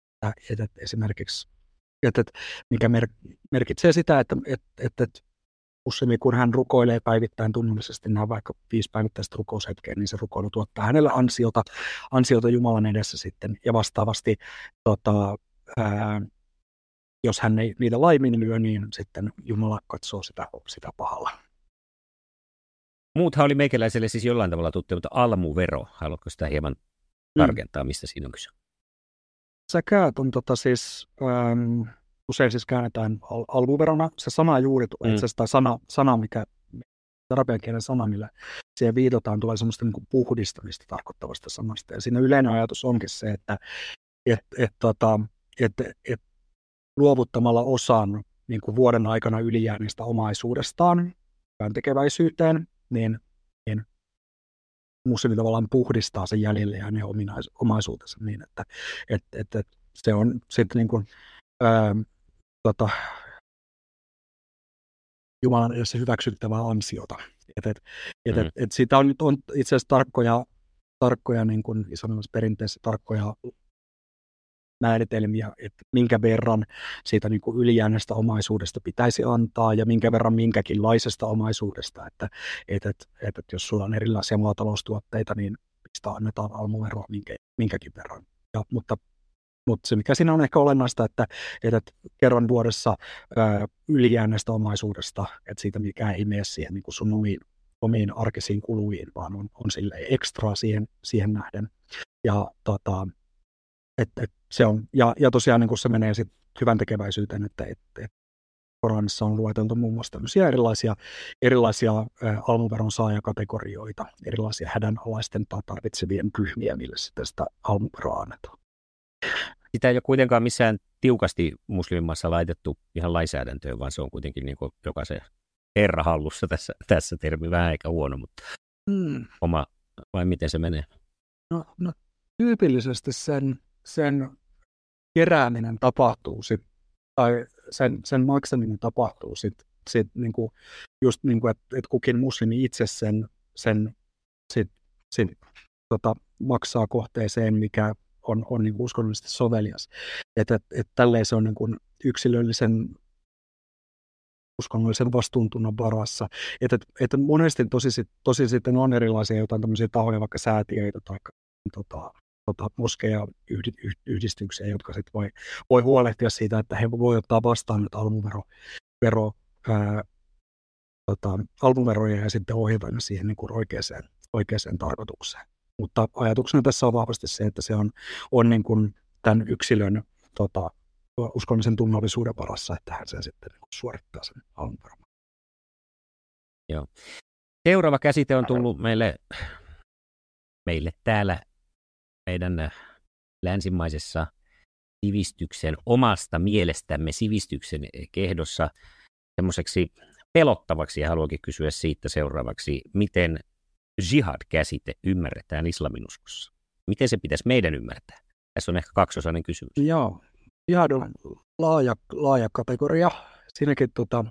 Että, että esimerkiksi että, että, mikä mer, merkitsee sitä, että, että, että, että muslimi, kun hän rukoilee päivittäin tunnollisesti nämä vaikka viisi päivittäistä rukoushetkeä, niin se rukoilu tuottaa hänelle ansiota, ansiota Jumalan edessä sitten. Ja vastaavasti, tota, ää, jos hän ei niitä laiminlyö, niin sitten Jumala katsoo sitä, sitä pahalla. Muuthan oli meikäläiselle siis jollain tavalla tuttu, mutta almuvero, haluatko sitä hieman mm. tarkentaa, mistä siinä on kyse? Säkäät on tota siis, ähm, usein siis käännetään al- almuverona. Se sana juuri tulee, mm. itse asiassa, sana, sana, mikä arabian kielen sana, millä siihen viitataan, tulee semmoista niin puhdistamista tarkoittavasta sanasta. Ja siinä yleinen ajatus onkin se, että et, et, tota, et, et, luovuttamalla osan niin kuin vuoden aikana ylijääneistä omaisuudestaan tekeväisyyteen, niin, niin muslimi tavallaan puhdistaa sen jäljelle ja ne ominais- omaisuutensa niin, että et, et, et se on sitten niin kuin, ää, tota, Jumalan edessä hyväksyttävää ansiota. Et, et, et, mm. et, et siitä on on itse asiassa tarkkoja, tarkkoja niin kuin perinteessä tarkkoja määritelmiä, että minkä verran siitä niin kuin ylijäännöstä omaisuudesta pitäisi antaa ja minkä verran minkäkinlaisesta omaisuudesta. Että, että, että, että jos sulla on erilaisia maataloustuotteita, niin mistä annetaan almuveroa minkä, minkäkin verran. Ja, mutta, mutta se, mikä siinä on ehkä olennaista, että, että kerran vuodessa ää, ylijäännöstä omaisuudesta, että siitä mikä ei mene siihen niin kuin sun omiin, omiin arkisiin kuluihin, vaan on, on sille ekstraa siihen, siihen nähden. Ja tota, et, et se on, ja, ja tosiaan niin kun se menee sit hyvän tekeväisyyteen, että et, et Koranissa on lueteltu muun muassa tämmöisiä erilaisia, erilaisia ä, almuveron saajakategorioita, erilaisia hädänalaisten tai tarvitsevien ryhmiä, mille sitten sitä almuveroa annetaan. Sitä ei ole kuitenkaan missään tiukasti muslimimassa laitettu ihan lainsäädäntöön, vaan se on kuitenkin niin jokaisen herra hallussa tässä, tässä termi, vähän eikä huono, mutta hmm. oma, vai miten se menee? No, no tyypillisesti sen sen kerääminen tapahtuu sit, tai sen, sen maksaminen tapahtuu sit, sit niinku, just niin kuin, että et kukin muslimi itse sen, sen sit, sit, tota, maksaa kohteeseen, mikä on, on niin uskonnollisesti sovelias. Että et, et tälleen se on niin kuin yksilöllisen uskonnollisen vastuuntunnon varassa. Että et, et monesti tosi, tosi sitten on erilaisia jotain tämmöisiä tahoja, vaikka säätiöitä tai tota, tota, moskeja yhdistyksiä, jotka sitten voi, voi huolehtia siitä, että he voi ottaa vastaan nyt almuvero, vero, ää, tota, almuveroja ja sitten ohjata ne siihen niin kuin oikeaan, oikeaan tarkoitukseen. Mutta ajatuksena tässä on vahvasti se, että se on, on niin kuin tämän yksilön tota, uskollisen tunnollisuuden varassa, että hän sen sitten niin suorittaa sen alun Joo. Seuraava käsite on tullut meille, meille täällä meidän länsimaisessa sivistyksen omasta mielestämme sivistyksen kehdossa semmoiseksi pelottavaksi ja haluankin kysyä siitä seuraavaksi, miten jihad-käsite ymmärretään islaminuskossa? Miten se pitäisi meidän ymmärtää? Tässä on ehkä kaksosainen kysymys. Joo, jihad on laaja, laaja kategoria. Siinäkin, tota,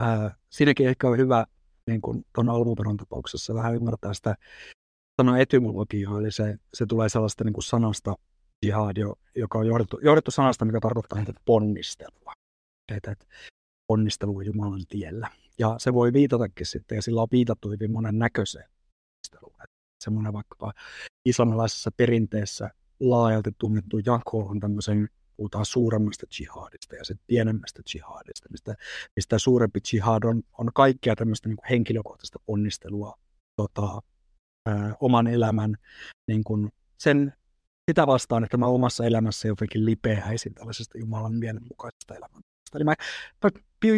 ää, siinäkin ehkä on hyvä niin kuin tuon tapauksessa vähän ymmärtää sitä sanan etymologiaa, eli se, se tulee sellaista niin kuin sanasta jihad, joka on johdettu, johdettu sanasta, mikä tarkoittaa että ponnistelua. Että, että ponnistelua Jumalan tiellä. Ja se voi viitatakin sitten, ja sillä on viitattu hyvin monen näköiseen ponnisteluun. Semmoinen vaikkapa islamilaisessa perinteessä laajalti tunnettu jako on tämmöisen puhutaan suuremmasta jihadista ja sitten pienemmästä jihadista, mistä, mistä suurempi jihad on, on kaikkea tämmöistä niin henkilökohtaista ponnistelua tota, ää, oman elämän niin kuin sen, sitä vastaan, että mä omassa elämässä jotenkin lipeäisin tällaisesta Jumalan mielenmukaisesta elämän. Eli mä,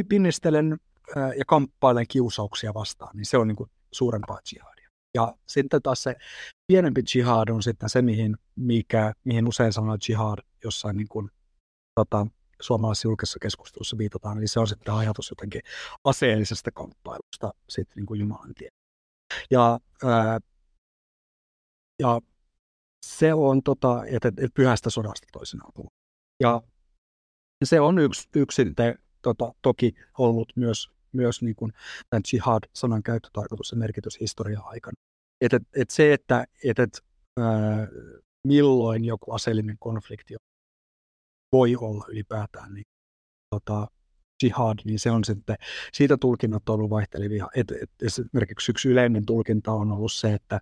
pinnistelen ää, ja kamppailen kiusauksia vastaan, niin se on niin kuin suurempaa jihadia. Ja sitten taas se pienempi jihad on sitten se, mihin, mikä, mihin usein sanoo jihad jossain niin kuin, tota, suomalaisessa julkisessa keskustelussa viitataan, eli se on sitten ajatus jotenkin aseellisesta kamppailusta sitten niin kuin Jumalan tie. Ja, ää, ja se on, tota, että, että pyhästä sodasta toisinaan puhuu. Ja se on yksi, yksi sitten, tota, toki ollut myös, myös niin kuin tämän jihad-sanan käyttötarkoitus ja merkitys historian aikana. Et, et, et se, että et, et, ää, milloin joku aseellinen konflikti voi olla ylipäätään, niin tota, jihad, niin se on sitten, siitä tulkinnat on ollut vaihtelevia. Et, et, esimerkiksi yksi yleinen tulkinta on ollut se, että,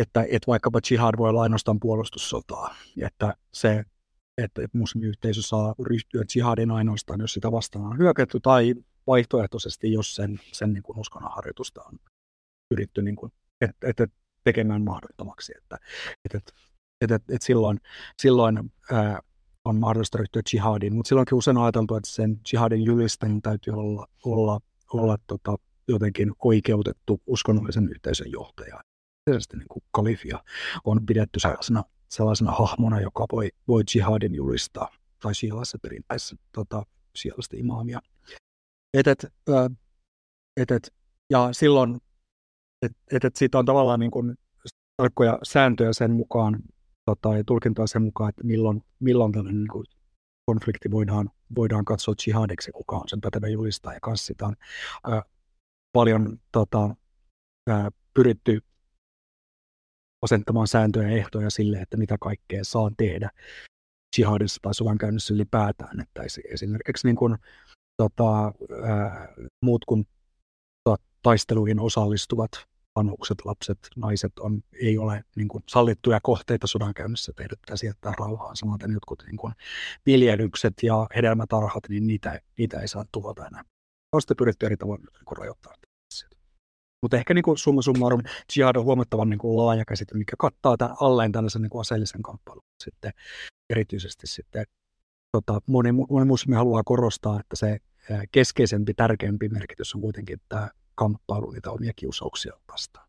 että, että vaikkapa jihad voi olla ainoastaan puolustussotaa, että se että muslimiyhteisö saa ryhtyä jihadin ainoastaan, jos sitä vastaan on hyökätty, tai vaihtoehtoisesti, jos sen, sen niin kuin uskonnonharjoitusta on pyritty niin kuin, et, et, et tekemään mahdottomaksi. Että, et, et, et, et, et silloin, silloin ää, on mahdollista ryhtyä jihadiin, mutta silloinkin usein on ajateltu, että sen jihadin julistajan täytyy olla, olla, olla tota, jotenkin oikeutettu uskonnollisen yhteisön johtaja. Tietysti niin kuin kalifia on pidetty sellaisena, sellaisena hahmona, joka voi, voi jihadin julistaa, tai shialaisessa perinteessä tota, shialaista imaamia. Et, et, et, et, ja silloin, että et, et siitä on tavallaan niin kuin tarkkoja sääntöjä sen mukaan, tota, ja tulkintaa sen mukaan, että milloin, milloin tällainen niin kuin, konflikti voidaan, voidaan katsoa jihadiksi, kuka on sen pätevä julistaa. Ja kanssa sitä on ää, paljon tota, ää, pyritty asettamaan sääntöjä ja ehtoja sille, että mitä kaikkea saa tehdä jihadissa tai sodankäynnissä ylipäätään. Että esimerkiksi niin kuin, tota, ää, muut kuin taisteluihin osallistuvat vanhukset, lapset, naiset on, ei ole niin kuin, sallittuja kohteita sodankäynnissä, tehdä pitäisi jättää rauhaan. Samaten jotkut niin kuin, viljelykset ja hedelmätarhat, niin niitä, niitä ei saa tuhota enää. On sitten pyritty eri tavoin niin rajoittaa. Mutta ehkä niin kuin summa summarum, jihad on huomattavan niin kuin laaja käsite, mikä kattaa tämän alleen tällaisen niin kuin aseellisen kamppailun. Sitten erityisesti sitten tota, moni, moni muslimi haluaa korostaa, että se keskeisempi, tärkeämpi merkitys on kuitenkin tämä kamppailu niitä omia kiusauksia vastaan.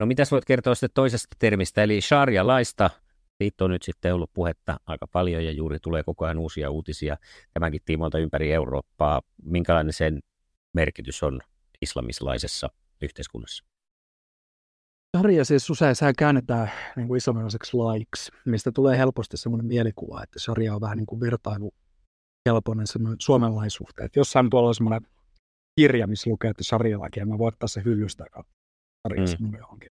No mitä voit kertoa sitten toisesta termistä, eli sharia-laista. Siitä on nyt sitten ollut puhetta aika paljon ja juuri tulee koko ajan uusia uutisia tämänkin tiimoilta ympäri Eurooppaa. Minkälainen sen merkitys on islamislaisessa yhteiskunnassa? Sharia siis usein käännetään niin kuin islamilaiseksi laiksi, mistä tulee helposti sellainen mielikuva, että sharia on vähän niin kuin vertailu helpoinen Suomen lain suhteen. Että jossain tuolla on semmoinen kirja, missä lukee, että sarjalakia, mä voin ottaa se hyllystä ja sarjassa mm. johonkin,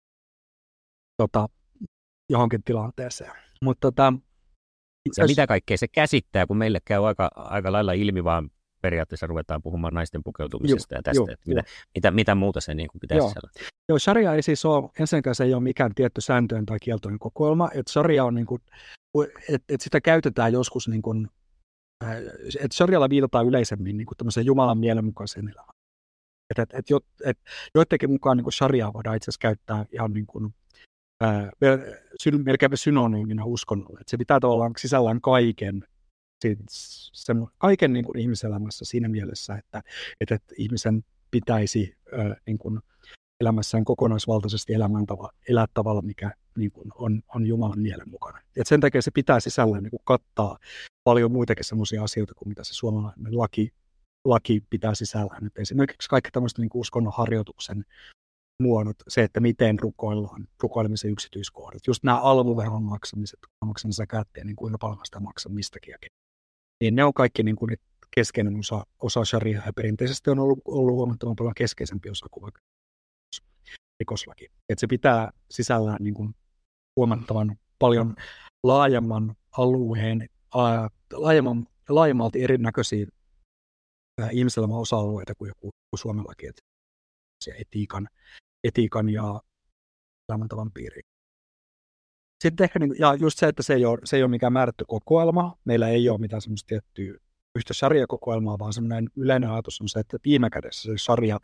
tota, johonkin tilanteeseen. Mutta tota, ja mitä kaikkea se käsittää, kun meille käy aika, aika lailla ilmi, vaan periaatteessa ruvetaan puhumaan naisten pukeutumisesta joo, ja tästä, joo, että mitä, mitä, mitä muuta se niin kuin pitäisi joo. Saada. Joo, sharia ei siis ole, ensinnäkään se ei ole mikään tietty sääntöjen tai kieltojen kokoelma, että sharia on niin kuin, että, että sitä käytetään joskus niin kuin, että sharialla viitataan yleisemmin niin kuin Jumalan mielenmukaiseen elämään. Et, et, et, jo, et, joidenkin mukaan niin sharia voidaan itse asiassa käyttää ihan niin kuin, ää, melkein synonyymina uskonnolle. Että se pitää tavallaan sisällään kaiken, sit, sen, kaiken niin kuin ihmiselämässä siinä mielessä, että, että, että ihmisen pitäisi ää, niin kuin, elämässään kokonaisvaltaisesti elämäntava, elää tavalla, mikä niin kuin on, on Jumalan mielen mukana. Et sen takia se pitää sisällään niin kuin kattaa paljon muitakin sellaisia asioita kuin mitä se suomalainen laki, laki pitää sisällään. Et esimerkiksi kaikki tämmöiset niin uskonnon harjoituksen muodot, se, että miten rukoillaan, rukoilemisen yksityiskohdat, just nämä almuveron maksamiset, maksan säkätteen, niin kuinka paljon sitä maksan mistäkin. Niin ne on kaikki niin kuin keskeinen osa, osa shariaa ja perinteisesti on ollut, ollut huomattavan paljon keskeisempi osa kuin vaikka rikoslaki. Että se pitää sisällään niin kuin huomattavan paljon laajemman alueen, laajemman, laajemmalti erinäköisiä ihmiselämän osa-alueita kuin joku kuin Suomen laki. Etiikan, etiikan ja elämäntavan piiriin. Sitten ehkä, niin, ja just se, että se ei ole, se ei ole mikään määrätty kokoelma. Meillä ei ole mitään semmoista tiettyä yhtä sarjakokoelmaa, vaan semmoinen yleinen ajatus on se, että viime kädessä se sarja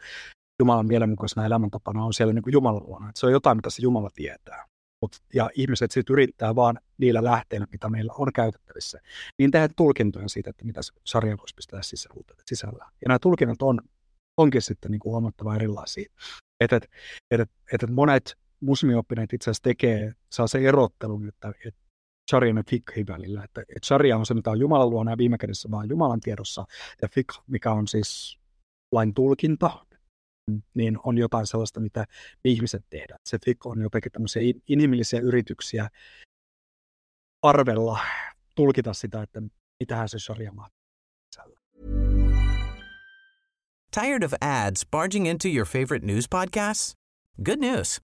Jumalan mielenmukaisena elämäntapana on siellä niin kuin Jumalan luona. Että se on jotain, mitä se Jumala tietää. Mut, ja ihmiset sitten yrittää vaan niillä lähteillä, mitä meillä on käytettävissä, niin tehdä tulkintoja siitä, että mitä sarja voisi pistää sisällä. Ja nämä tulkinnat on, onkin sitten niin kuin huomattava erilaisia. Että et, et, et, et monet muslimioppineet itse asiassa tekee, saa se erottelun, että, että sharian ja fikhin välillä. Että, että sharia on se, mitä on Jumalan luona ja viime kädessä vaan Jumalan tiedossa. Ja fikh, mikä on siis lain tulkinta, niin on jotain sellaista, mitä ihmiset tehdään. Se fikko on jotenkin tämmöisiä inhimillisiä yrityksiä arvella, tulkita sitä, että mitähän se sharia Tired of ads barging into your favorite news podcasts? Good news.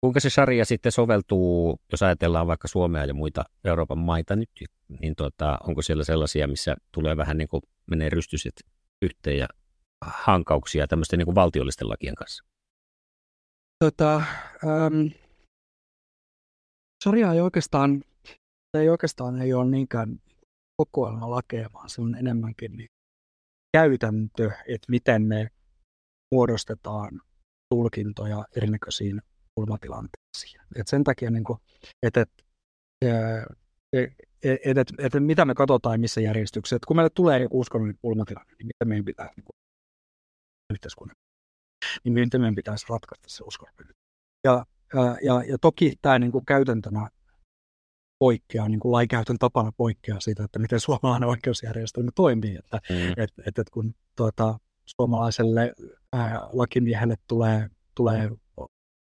Kuinka se sarja sitten soveltuu, jos ajatellaan vaikka Suomea ja muita Euroopan maita nyt, niin tuota, onko siellä sellaisia, missä tulee vähän niin kuin menee rystyset yhteen ja hankauksia tämmöisten niin kuin valtiollisten lakien kanssa? Tota, um, sarja ei oikeastaan, ei oikeastaan ei ole niinkään kokoelma lakeja, vaan se on enemmänkin niin käytäntö, että miten me muodostetaan tulkintoja erinäköisiin kulmatilanteisiin. Et sen takia, niin kuin, että et, et, et, et, et, mitä me katsotaan missä järjestyksessä. kun meille tulee joku uskonnollinen kulmatilanne, niin mitä meidän pitää niin kuin, yhteiskunnan, niin miten meidän pitäisi ratkaista se uskonnollinen. Ja ja, ja, ja toki tämä niin kuin käytäntönä poikkeaa, niin kuin laikäytön tapana poikkeaa siitä, että miten suomalainen oikeusjärjestelmä toimii. Että, mm. et, et, et kun tuota, suomalaiselle ää, lakimiehelle tulee, tulee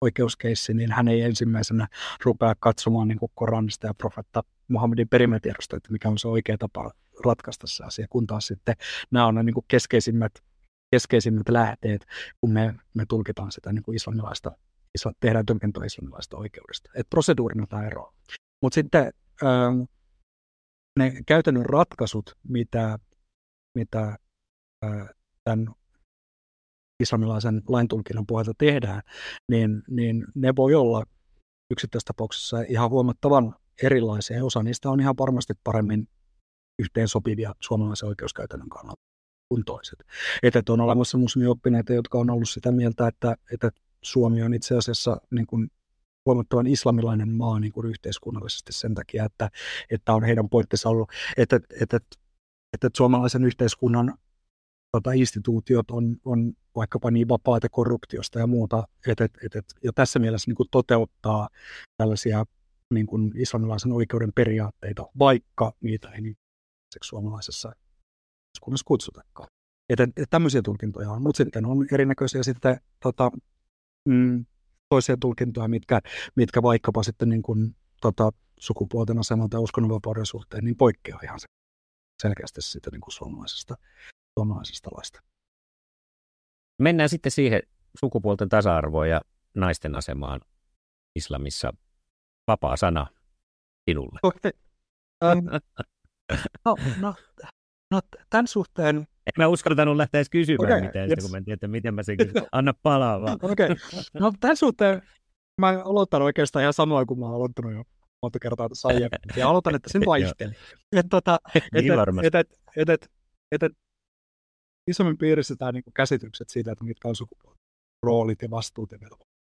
oikeuskeissi, niin hän ei ensimmäisenä rupea katsomaan niin Koranista ja profetta Muhammedin perimätiedosta, että mikä on se oikea tapa ratkaista se asia, kun taas sitten nämä on ne niin kuin keskeisimmät, keskeisimmät lähteet, kun me, me tulkitaan sitä niin kuin islamilaista tehdään tulkintoa islamilaista oikeudesta. Et proseduurina tämä ero. Mutta sitten ähm, ne käytännön ratkaisut, mitä, mitä äh, tämän islamilaisen laintulkinnan pohjalta tehdään, niin, niin ne voi olla yksittäistapauksessa ihan huomattavan erilaisia. Osa niistä on ihan varmasti paremmin yhteensopivia suomalaisen oikeuskäytännön kannalta kuin toiset. Että on olemassa muslimioppineita, jotka on ollut sitä mieltä, että, että Suomi on itse asiassa niin kuin huomattavan islamilainen maa niin kuin yhteiskunnallisesti sen takia, että, että on heidän pointtinsa ollut, että, että, että, että suomalaisen yhteiskunnan tota, instituutiot on, on vaikkapa niin vapaita korruptiosta ja muuta, että, että, että, ja tässä mielessä niin kuin toteuttaa tällaisia niin kuin islamilaisen oikeuden periaatteita, vaikka niitä ei niin suomalaisessa yhteiskunnassa kutsutakaan. Että, että tämmöisiä tulkintoja on, mutta sitten on erinäköisiä sitten tota, mm, toisia tulkintoja, mitkä, mitkä vaikkapa sitten niin kuin, tota, sukupuolten asemalta ja uskonnonvapauden suhteen niin poikkeaa ihan selkeästi sitten niin kuin suomalaisesta, suomalaisesta laista. Mennään sitten siihen sukupuolten tasa-arvoon ja naisten asemaan islamissa. Vapaa sana sinulle. Okay. Um, *laughs* no, no, No tämän suhteen... En mä uskaltanut lähteä edes kysymään Okei, mitään, yes. sitä, kun mä en tiedä, että miten mä sen kysyn. Anna palaa vaan. *laughs* Okei. No tämän suhteen mä oon aloittanut oikeastaan ihan samoin kuin mä oon aloittanut jo monta kertaa tässä aiemmin. Ja aloitan, että sen *laughs* vaihteli. Että tota, Niin et, varmasti. et, et, et, et, et, et, isommin piirissä tämä niinku käsitykset siitä, että mitkä on sukupuolet, roolit ja vastuut ja velvoitteet.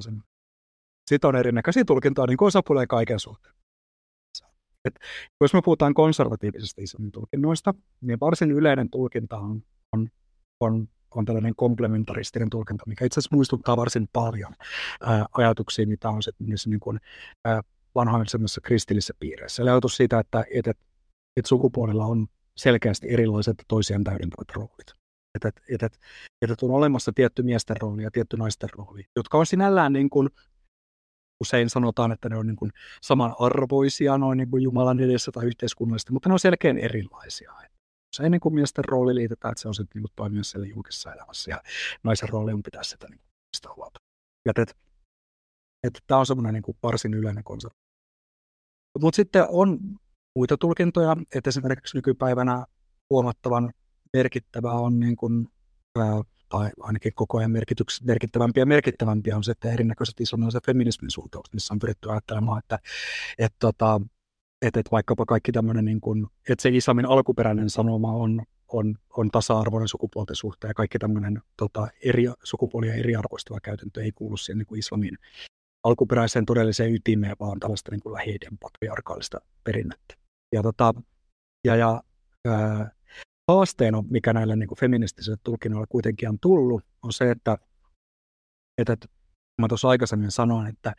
Sen. Sitten on erinäköisiä tulkintoja niin kuin osapuolia kaiken suhteen. Et, jos me puhutaan konservatiivisista isommin tulkinnoista, niin varsin yleinen tulkinta on, on, on, on tällainen komplementaristinen tulkinta, mikä itse asiassa muistuttaa varsin paljon ää, ajatuksia, mitä on sitten niissä niin kuin, ää, vanhoissa kristillisissä piireissä. Eli ajatus siitä, että, että, että sukupuolella on selkeästi erilaiset toisiaan täydentävät roolit. Että, että, että, että on olemassa tietty miesten rooli ja tietty naisten rooli, jotka on sinällään niin kuin, usein sanotaan, että ne on niin kuin samanarvoisia noin niin kuin Jumalan edessä tai yhteiskunnallisesti, mutta ne on selkeän erilaisia. Usein niin kuin miesten rooli liitetään, että se on sitten niin toimia siellä julkisessa elämässä ja naisen rooli on pitää sitä niin kuin, sitä huolta. Ja että, että tämä on semmoinen niin kuin varsin yleinen konsepti. Mutta sitten on muita tulkintoja, että esimerkiksi nykypäivänä huomattavan merkittävää on niin kuin, tai ainakin koko ajan merkityks, merkittävämpiä ja merkittävämpiä on se, että erinäköiset islamilaiset feminismin suuntaukset, missä on pyritty ajattelemaan, että, että, tota, että, että vaikkapa kaikki tämmöinen, niin kuin, että se islamin alkuperäinen sanoma on, on, on tasa-arvoinen sukupuolten suhteen ja kaikki tämmöinen tota, eri, sukupuolia eriarvoistava käytäntö ei kuulu siihen niin kuin islamin alkuperäiseen todelliseen ytimeen, vaan tällaista niin lähiiden patriarkaalista perinnettä. Ja, tota, ja, ja ää, haasteena, mikä näille niin kuin tulkinnoille kuitenkin on tullut, on se, että, että, että mä tuossa aikaisemmin sanoin, että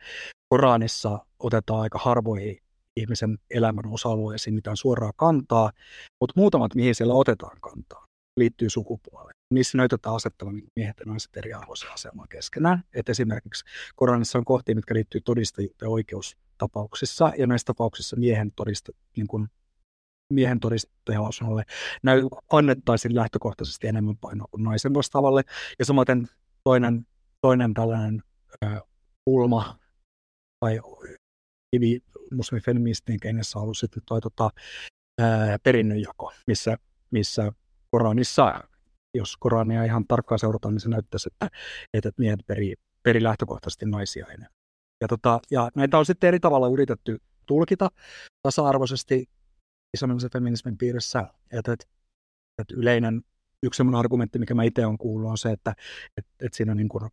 Koranissa otetaan aika harvoihin ihmisen elämän osa-alueisiin mitään suoraa kantaa, mutta muutamat, mihin siellä otetaan kantaa, liittyy sukupuoleen. Niissä näytetään asettavan miehet ja naiset eriarvoiseen asemaan keskenään. Et esimerkiksi Koranissa on kohtia, mitkä liittyy todistajuuteen oikeustapauksissa, ja näissä tapauksissa miehen todista, niin kuin miehen todistajalausunnolle annettaisiin lähtökohtaisesti enemmän painoa kuin naisen vastaavalle. Ja samaten toinen, toinen tällainen ö, tai kivi muslimifeministien kengessä on ollut sitten toi tota, perinnönjako, missä, missä Koranissa, jos Korania ihan tarkkaan seurataan, niin se näyttäisi, että, että miehet peri, peri lähtökohtaisesti naisia enemmän. Ja, tota, ja näitä on sitten eri tavalla yritetty tulkita tasa-arvoisesti islamillisen feminismin piirissä, että, että, että yleinen yksi sellainen argumentti, mikä mä itse olen kuullut, on se, että, että, että siinä niin kuin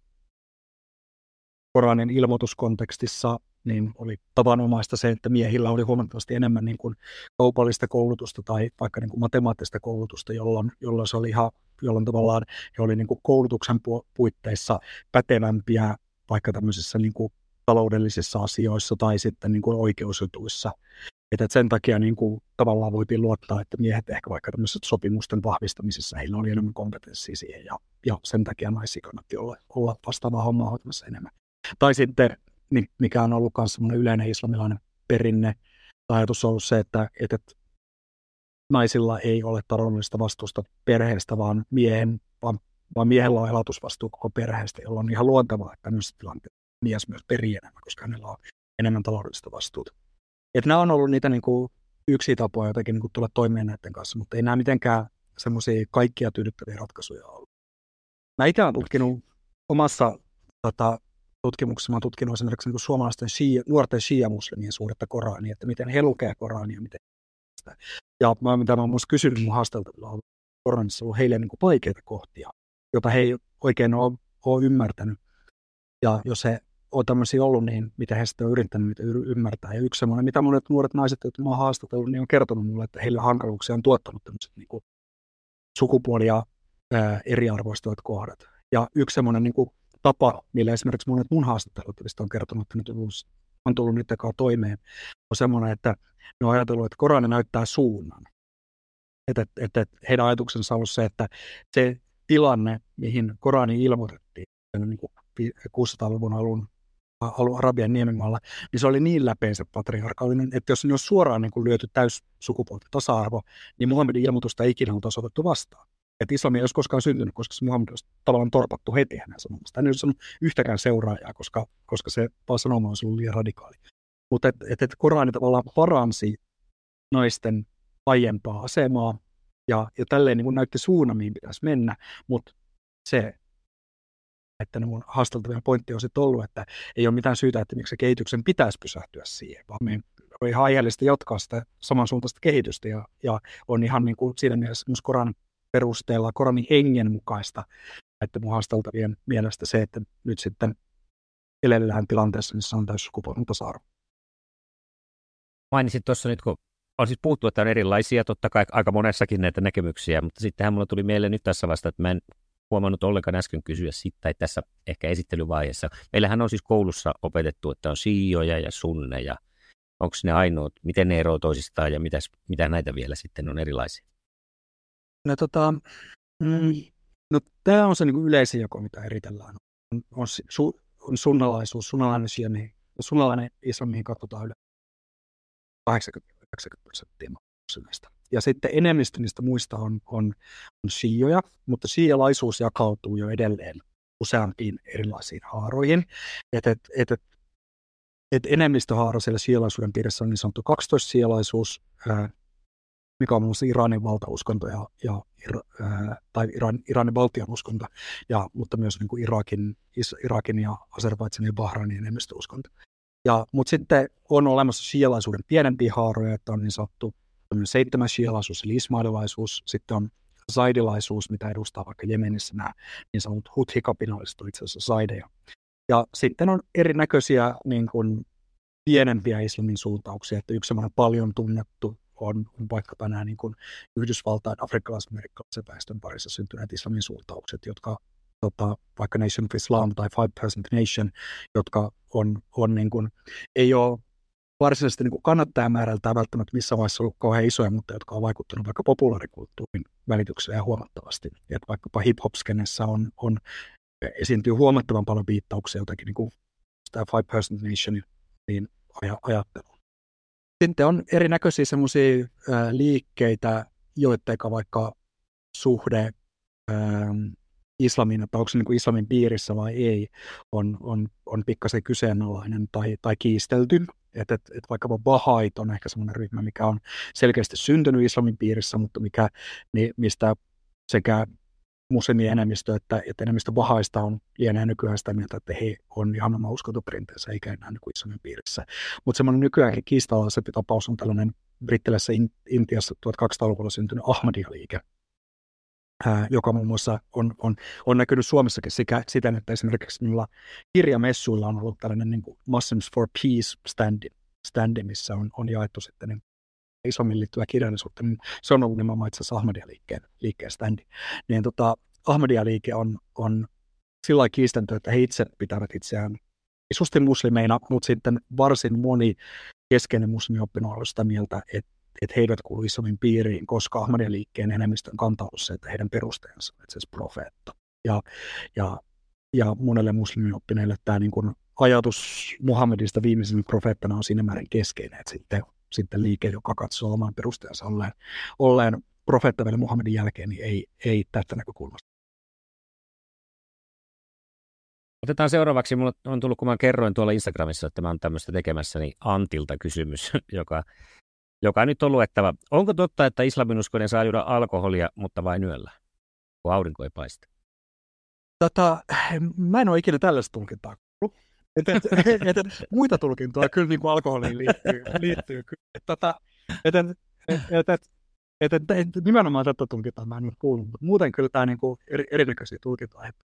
Koranin ilmoituskontekstissa niin oli tavanomaista se, että miehillä oli huomattavasti enemmän niin kuin kaupallista koulutusta tai vaikka niin kuin matemaattista koulutusta, jolloin, jolloin se oli ihan, jolloin tavallaan he oli niin kuin koulutuksen puitteissa pätevämpiä vaikka tämmöisissä niin kuin taloudellisissa asioissa tai sitten niin kuin oikeusjutuissa. Että sen takia niin kuin, tavallaan voitiin luottaa, että miehet ehkä vaikka tämmöisessä sopimusten vahvistamisessa, heillä oli enemmän kompetenssia siihen ja, ja sen takia naisia kannatti olla, olla vastaavaa hommaa hoitamassa enemmän. Tai sitten, mikä on ollut myös semmoinen yleinen islamilainen perinne, ajatus on ollut se, että, että naisilla ei ole taloudellista vastuusta perheestä, vaan, miehen, vaan, vaan miehellä on elatusvastuu koko perheestä, jolloin on ihan luontevaa, että tämmöisessä tilanteessa mies myös perii enemmän, koska hänellä on enemmän taloudellista vastuuta. Että nämä on ollut niitä niin kuin, yksi tapoja jotenkin niin kuin, tulla toimeen näiden kanssa, mutta ei nämä mitenkään semmoisia kaikkia tyydyttäviä ratkaisuja ollut. Mä itse olen tutkinut omassa tota, tutkimuksessa, olen tutkinut esimerkiksi niin suomalaisten shia, nuorten shia-muslimien suhdetta Koraniin, että miten he lukee Korania, miten. Ja mä, mitä mä oon myös kysynyt mun haasteltavilla, on Koranissa ollut heille niin kuin vaikeita kohtia, joita he ei oikein ole, ole ymmärtänyt. Ja jos he on tämmöisiä ollut, niin mitä he sitten on yrittänyt niitä ymmärtää. Ja yksi semmoinen, mitä monet nuoret naiset, joita mä oon haastatellut, niin on kertonut mulle, että heille hankaluuksia on tuottanut tämmöiset niin kuin sukupuolia ää, eriarvoistuvat kohdat. Ja yksi semmoinen niin kuin tapa, millä esimerkiksi monet mun haastattelutavista on kertonut, että nyt on tullut, on tullut niiden kanssa toimeen, on semmoinen, että ne on ajatellut, että Korani näyttää suunnan. Että, että, että heidän ajatuksensa on ollut se, että se tilanne, mihin Korani ilmoitettiin, niin kuin 600-luvun alun Arabian niemimaalla, niin se oli niin läpeensä patriarkaalinen, että jos ne olisi suoraan niin kuin lyöty täys sukupuolten tasa-arvo, niin Muhammedin ilmoitusta ei ikinä oltaisi otettu vastaan. Että islami ei olisi koskaan syntynyt, koska se Muhammed olisi tavallaan torpattu heti hänen sanomasta. Hän ei sanonut yhtäkään seuraajaa, koska, koska se sanoma olisi ollut liian radikaali. Mutta että et, et Korani tavallaan paransi naisten aiempaa asemaa, ja, ja tälleen niin kuin näytti suunnan, mihin pitäisi mennä, mutta se, että mun haasteltavien pointti on sitten ollut, että ei ole mitään syytä, että miksi se kehityksen pitäisi pysähtyä siihen, vaan me on ihan aiheellista jatkaa sitä samansuuntaista kehitystä ja, ja on ihan niin kuin siinä mielessä myös Koran perusteella, Koranin hengen mukaista, että mun haasteltavien mielestä se, että nyt sitten elellään tilanteessa, missä on täys sukupuolinen tasa-arvo. Mainitsit tuossa nyt, kun on siis puhuttu, että on erilaisia, totta kai aika monessakin näitä näkemyksiä, mutta sittenhän mulla tuli mieleen nyt tässä vasta, että mä en huomannut ollenkaan äsken kysyä sitä, tai tässä ehkä esittelyvaiheessa. Meillähän on siis koulussa opetettu, että on siioja ja sunneja. Onko ne ainoat, miten ne eroavat toisistaan ja mitäs, mitä näitä vielä sitten on erilaisia? No, tota, mm, no tämä on se niin yleisin jako, mitä eritellään. On, on, su, on sunnalaisuus, sunnalainen sieni, sunnalainen islamiin katsotaan yleensä 80 90 prosenttia muslimeista. Ja sitten enemmistö niistä muista on, on, on shioja, mutta shialaisuus jakautuu jo edelleen useampiin erilaisiin haaroihin. Et, et, et, et, et enemmistöhaara siellä shialaisuuden piirissä on niin sanottu 12 shialaisuus, mikä on muun Iranin valtauskonto ja, ja ää, tai Iran, Iranin valtion uskonto, ja, mutta myös niin kuin Irakin, Irakin ja Azerbaidžanin ja Bahrainin enemmistöuskonto. Ja, mutta sitten on olemassa shialaisuuden pienempiä haaroja, että on niin sanottu seitsemän shialaisuus eli ismaililaisuus, sitten on zaidilaisuus, mitä edustaa vaikka Jemenissä nämä niin sanotut huthi-kapinalliset on itse asiassa zaideja. Ja sitten on erinäköisiä niin kuin, pienempiä islamin suuntauksia, että yksi semmoinen paljon tunnettu on, on vaikkapa nämä niin kuin Yhdysvaltain afrikkalais-amerikkalaisen väestön parissa syntyneet islamin suuntaukset, jotka tota, vaikka Nation of Islam tai Five Percent Nation, jotka on, on niin kuin, ei ole varsinaisesti niin kannattajamäärältään välttämättä missä vaiheessa ollut kauhean isoja, mutta jotka on vaikuttanut vaikka populaarikulttuurin välitykseen huomattavasti. Et vaikkapa hip-hop-skenessä on, on, esiintyy huomattavan paljon viittauksia jotakin niin kuin tämä Five Percent Nation niin ajatteluun. Sitten on erinäköisiä semmoisia liikkeitä, joiden vaikka suhde islamin, että onko se niin islamin piirissä vai ei, on, on, on pikkasen kyseenalainen tai, tai kiistelty. Että et, et vaikkapa Bahait on ehkä semmoinen ryhmä, mikä on selkeästi syntynyt islamin piirissä, mutta mikä, niin, mistä sekä muslimien enemmistö että, että enemmistö Bahaista on lienee nykyään sitä mieltä, että he on ihan oma uskontoperinteensä eikä enää niin islamin piirissä. Mutta semmoinen nykyäänkin kiistalaisempi tapaus on tällainen brittiläisessä Intiassa 1200-luvulla syntynyt Ahmadiyya-liike, joka muun muassa on, on, on näkynyt Suomessakin sekä siten, että esimerkiksi minulla kirjamessuilla on ollut tällainen niin kuin Muslims for Peace standi, standi missä on, on jaettu sitten niin isommin liittyvää kirjallisuutta, niin se on ollut nimenomaan itse asiassa Ahmadiyya-liikkeen liikkeen standi. Niin tota, Ahmadiyya-liike on, on sillä lailla kiistänty, että he itse pitävät itseään isusti muslimeina, mutta sitten varsin moni keskeinen muslimioppino on sitä mieltä, että että he eivät kuulu islamin piiriin, koska Ahmadiyya liikkeen enemmistön kanta on se, että heidän perusteensa on itse profeetta. Ja, ja, ja monelle muslimioppineille tämä niin kuin ajatus Muhammedista viimeisenä profeettana on siinä määrin keskeinen, että sitten, sitten liike, joka katsoo oman perusteensa olleen, olleen profeetta vielä Muhammedin jälkeen, niin ei, ei tästä näkökulmasta. Otetaan seuraavaksi, mulla on tullut, kun mä kerroin tuolla Instagramissa, että mä oon tämmöistä tekemässä, niin Antilta kysymys, *laughs* joka joka nyt on luettava. Onko totta, että islaminuskoinen saa juoda alkoholia, mutta vain yöllä, kun aurinko ei paista? Tota, mä en ole ikinä tällaista tulkintaa. Et, et, et, et, muita tulkintoja kyllä niin kuin alkoholiin liittyy. liittyy. Tota, et, et, et, et, et, et, et, nimenomaan tätä tulkintaa mä en ole kuullut, mutta muuten kyllä tämä niin kuin eri, erinäköisiä tulkintoja. Että,